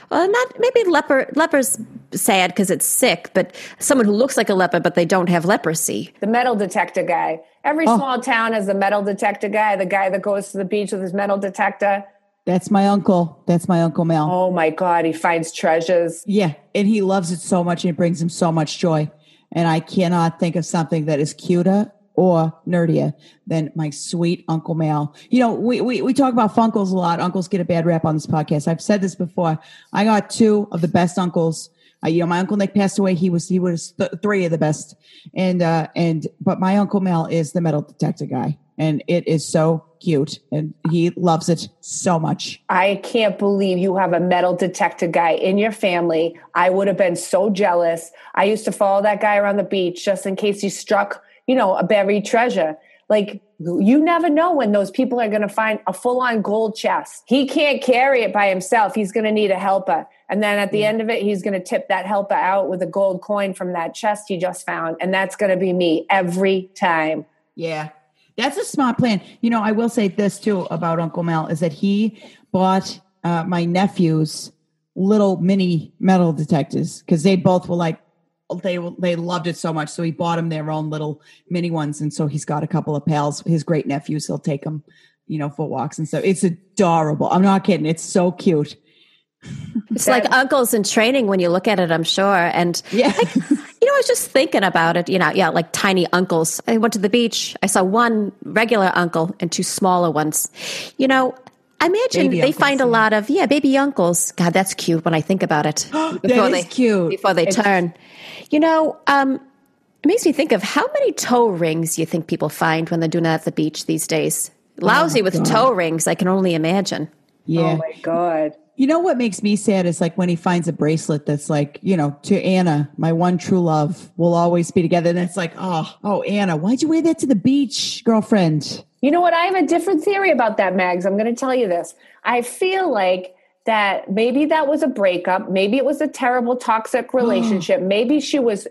Uh, not maybe leper. Leper's sad because it's sick, but someone who looks like a leper but they don't have leprosy. The metal detector guy. Every Oh. small town has a metal detector guy, the guy that goes to the beach with his metal detector. That's my uncle. That's my uncle Mel. Oh my God, he finds treasures. Yeah, and he loves it so much and it brings him so much joy. And I cannot think of something that is cuter or nerdier than my sweet Uncle Mel. You know, we, we, we talk about Funkles a lot. Uncles get a bad rap on this podcast. I've said this before. I got two of the best uncles. Uh, you know, my uncle Nick passed away. He was he was th- three of the best, and uh, and but my uncle Mel is the metal detector guy, and it is so cute, and he loves it so much. I can't believe you have a metal detector guy in your family. I would have been so jealous. I used to follow that guy around the beach just in case he struck, you know, a buried treasure. Like you never know when those people are going to find a full on gold chest. He can't carry it by himself. He's going to need a helper. And then at the end of it, he's going to tip that helper out with a gold coin from that chest he just found. And that's going to be me every time. Yeah. That's a smart plan. You know, I will say this too about Uncle Mel is that he bought uh, my nephews little mini metal detectors because they both were like they they loved it so much. So he bought them their own little mini ones, and so he's got a couple of pals, his great nephews. He'll take them, you know, for walks and stuff. It's adorable. I'm not kidding. It's so cute. It's like uncles in training when you look at it, I'm sure. And Yeah. You know, I was just thinking about it. You know, yeah, like tiny uncles. I went to the beach. I saw one regular uncle and two smaller ones. You know, I imagine Baby they uncles, find a yeah. lot of yeah, baby uncles. God, that's cute when I think about it. [gasps] That they cute. before they turn. You know, um, it makes me think of how many toe rings you think people find when they're doing that at the beach these days. Lousy with toe rings, I can only imagine. Yeah. Oh my God. You know what makes me sad is like when he finds a bracelet that's like, you know, to Anna, my one true love, we'll always be together. And it's like, oh, oh, Anna, why'd you wear that to the beach, girlfriend? You know what? I have a different theory about that, Mags. I'm going to tell you this. I feel like that maybe that was a breakup. Maybe it was a terrible toxic [gasps] relationship. maybe she was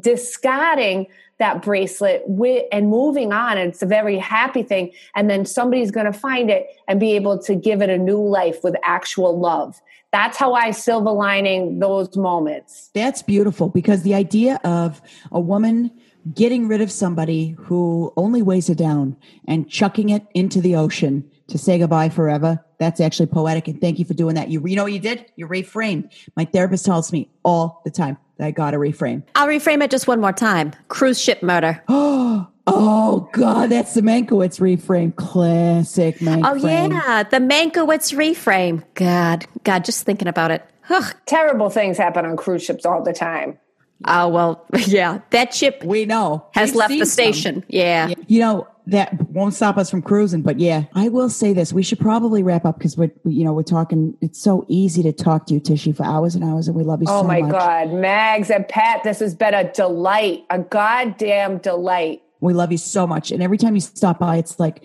discarding that bracelet with, and moving on. And it's a very happy thing. And then somebody's going to find it and be able to give it a new life with actual love. That's how I silver lining those moments. That's beautiful because the idea of a woman getting rid of somebody who only weighs her down and chucking it into the ocean to say goodbye forever. That's actually poetic. And thank you for doing that. You, you know what you did? You reframed. My therapist tells me all the time that I got to reframe. I'll reframe it just one more time. Cruise ship murder. Oh, [gasps] oh God, that's the Mankiewicz reframe. Classic Mank Oh yeah, the Mankiewicz reframe. God, God, just thinking about it. Ugh. Terrible things happen on cruise ships all the time. Oh well, [laughs] yeah. That ship We know. has We've left seen the some. station. Yeah. You know, that won't stop us from cruising, but yeah, I will say this. We should probably wrap up because we're, you know, we're talking. It's so easy to talk to you, Tishy, for hours and hours, and we love you so. Oh so my much. God, Mags and Pat, this has been a delight, a goddamn delight. We love you so much. And every time you stop by, it's like,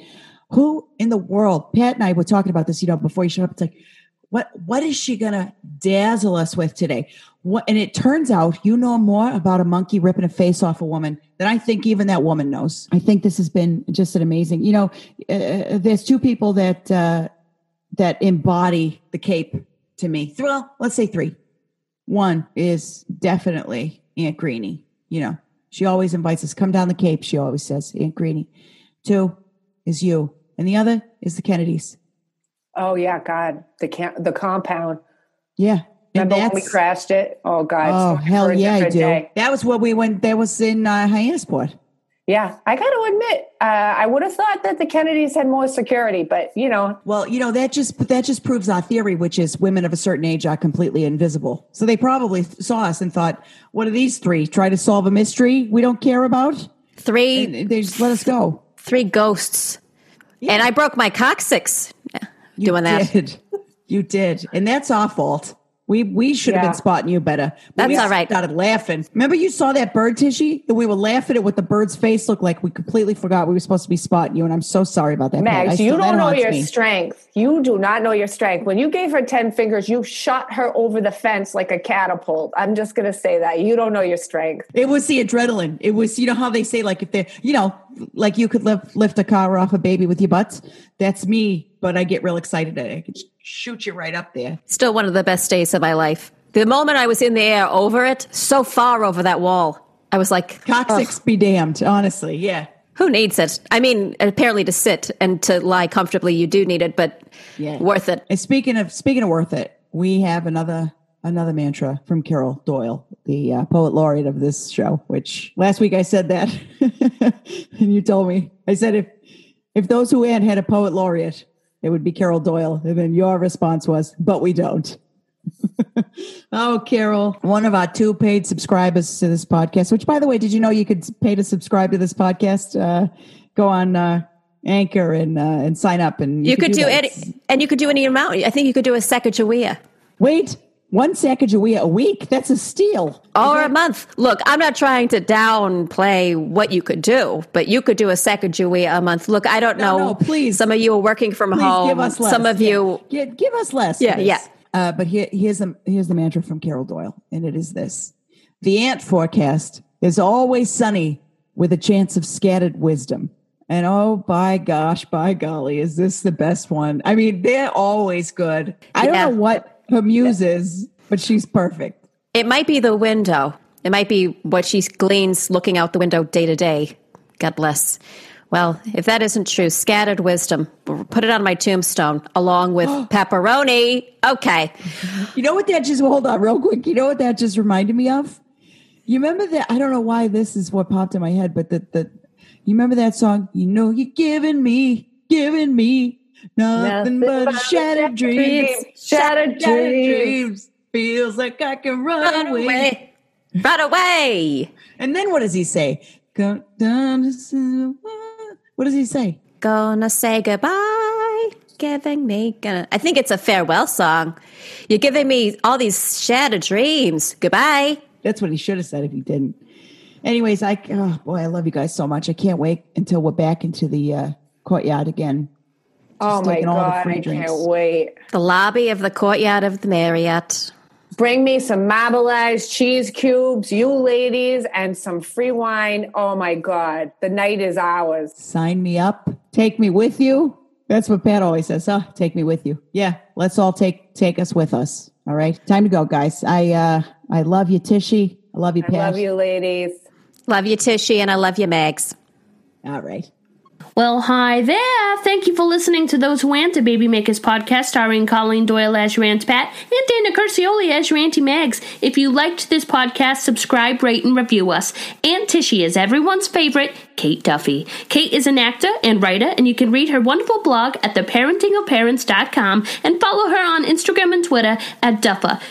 who in the world? Pat and I were talking about this, you know, before you showed up. It's like, what what is she gonna dazzle us with today? What and it turns out you know more about a monkey ripping a face off a woman than I think even that woman knows. I think this has been just an amazing. You know, uh, there's two people that uh, that embody the cape to me. Well, let's say three. One is definitely Aunt Greenie. You know, she always invites us, come down the Cape, she always says, Aunt Greenie. Two is you. And the other is the Kennedys. Oh yeah, God, the cam- the compound. Yeah. And Remember when we crashed it? Oh God, oh, hell yeah, I do. day. That was what we went, that was in uh, Hyannisport. Yeah, I got to admit, uh, I would have thought that the Kennedys had more security, but you know, Well, you know that just that just proves our theory, which is women of a certain age are completely invisible. So they probably saw us and thought, "What are these three? Try to solve a mystery we don't care about." Three And they just let us go. three ghosts. And I broke my coccyx doing that. Did. You did, and that's our fault. We we should have been spotting you better. But That's we all right. Started laughing. Remember, you saw that bird, Tishy? And we were laughing at what the bird's face looked like. We completely forgot we were supposed to be spotting you, and I'm so sorry about that. Pat. I Mags, still- you don't know your me. strength. You do not know your strength. When you gave her 10 fingers, you shot her over the fence like a catapult. I'm just going to say that. You don't know your strength. It was the adrenaline. It was, you know how they say, like if they, you know, like you could lift lift a car off a baby with your butts. That's me, but I get real excited it. I could shoot you right up there. Still one of the best days of my life. The moment I was in the air over it, so far over that wall, I was like, Coccyx be damned. Honestly, yeah, who needs it? I mean, apparently to sit and to lie comfortably, you do need it, but yeah, worth it. And speaking of speaking of worth it, we have another another mantra from Carol Doyle, the uh, poet laureate of this show. Which last week I said that, [laughs] and you told me I said if if those who had had a poet laureate, it would be Carol Doyle, and then your response was, "But we don't." [laughs] oh, Carol, one of our two paid subscribers to this podcast. Which, by the way, did you know you could pay to subscribe to this podcast? Uh, go on uh, Anchor and uh, and sign up, and You could do that. any, and you could do any amount. I think you could do a Sacagawea Wait, one Sacagawea a week? That's a steal. or a month. Look, I'm not trying to downplay what you could do, but you could do a Sacagawea a month. Look, I don't No, know. no, please. Some of you are working from Please home. give us less. Some of Yeah. you, Yeah, give us less. Yeah, yeah. Uh, but here, here's the here's the mantra from Carol Doyle, and it is this: the ant forecast is always sunny with a chance of scattered wisdom. And oh, by gosh, by golly, is this the best one? I mean, they're always good. I don't know what her muse is, but she's perfect. it might be the window. It might be what she gleans looking out the window day to day. God bless. Well, if that isn't true, scattered wisdom. Put it on my tombstone along with [gasps] pepperoni. Okay. You know what that just hold on real quick. You know what that just reminded me of? You remember that? I don't know why this is what popped in my head, but the the you remember that song? You know you're giving me, giving me nothing, Nothing but, but shattered dreams, Shattered dreams. Feels like I can run, Run away. away. Run away. And then what does he say? Go down to. What does he say? Gonna say goodbye. Giving me gonna I think it's a farewell song. You're giving me all these shattered dreams. Goodbye. That's what he should have said if he didn't. Anyways, I oh boy, I love you guys so much. I can't wait until we're back into the uh, courtyard again. Oh my taking all the God, free I drinks. can't wait. The lobby of the courtyard of the Marriott. Bring me some marbleized cheese cubes, you ladies, and some free wine. Oh my God, the night is ours. Sign me up. Take me with you. That's what Pat always says. Huh? Take me with you. Yeah, let's all take take us with us. All right, time to go, guys. I uh I love you, Tishy. I love you, I Pat. love you, ladies. Love you, Tishy, and I love you, Megs. All right. Well, hi there. Thank you for listening to Those Who Ant, a Baby Makers podcast starring Colleen Doyle as your Aunt Pat and Dana Curcioli as your Auntie Megs. If you liked this podcast, subscribe, rate, and review us. Aunt Tishy is everyone's favorite, Kate Duffy. Kate is an actor and writer, and you can read her wonderful blog at theparentingofparents.com and follow her on Instagram and Twitter at Duffa,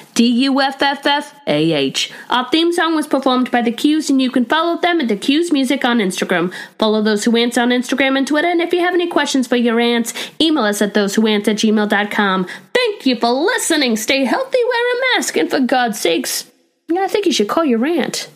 D-U-F-F-F-A-H. Our theme song was performed by The Q's, and you can follow them at The Q's Music on Instagram. Follow Those Who Ants on Instagram and Twitter, and if you have any questions for your aunts, email us at thosewhoants at gmail.com. Thank you for listening. Stay healthy, wear a mask, and for God's sakes, I think you should call your aunt.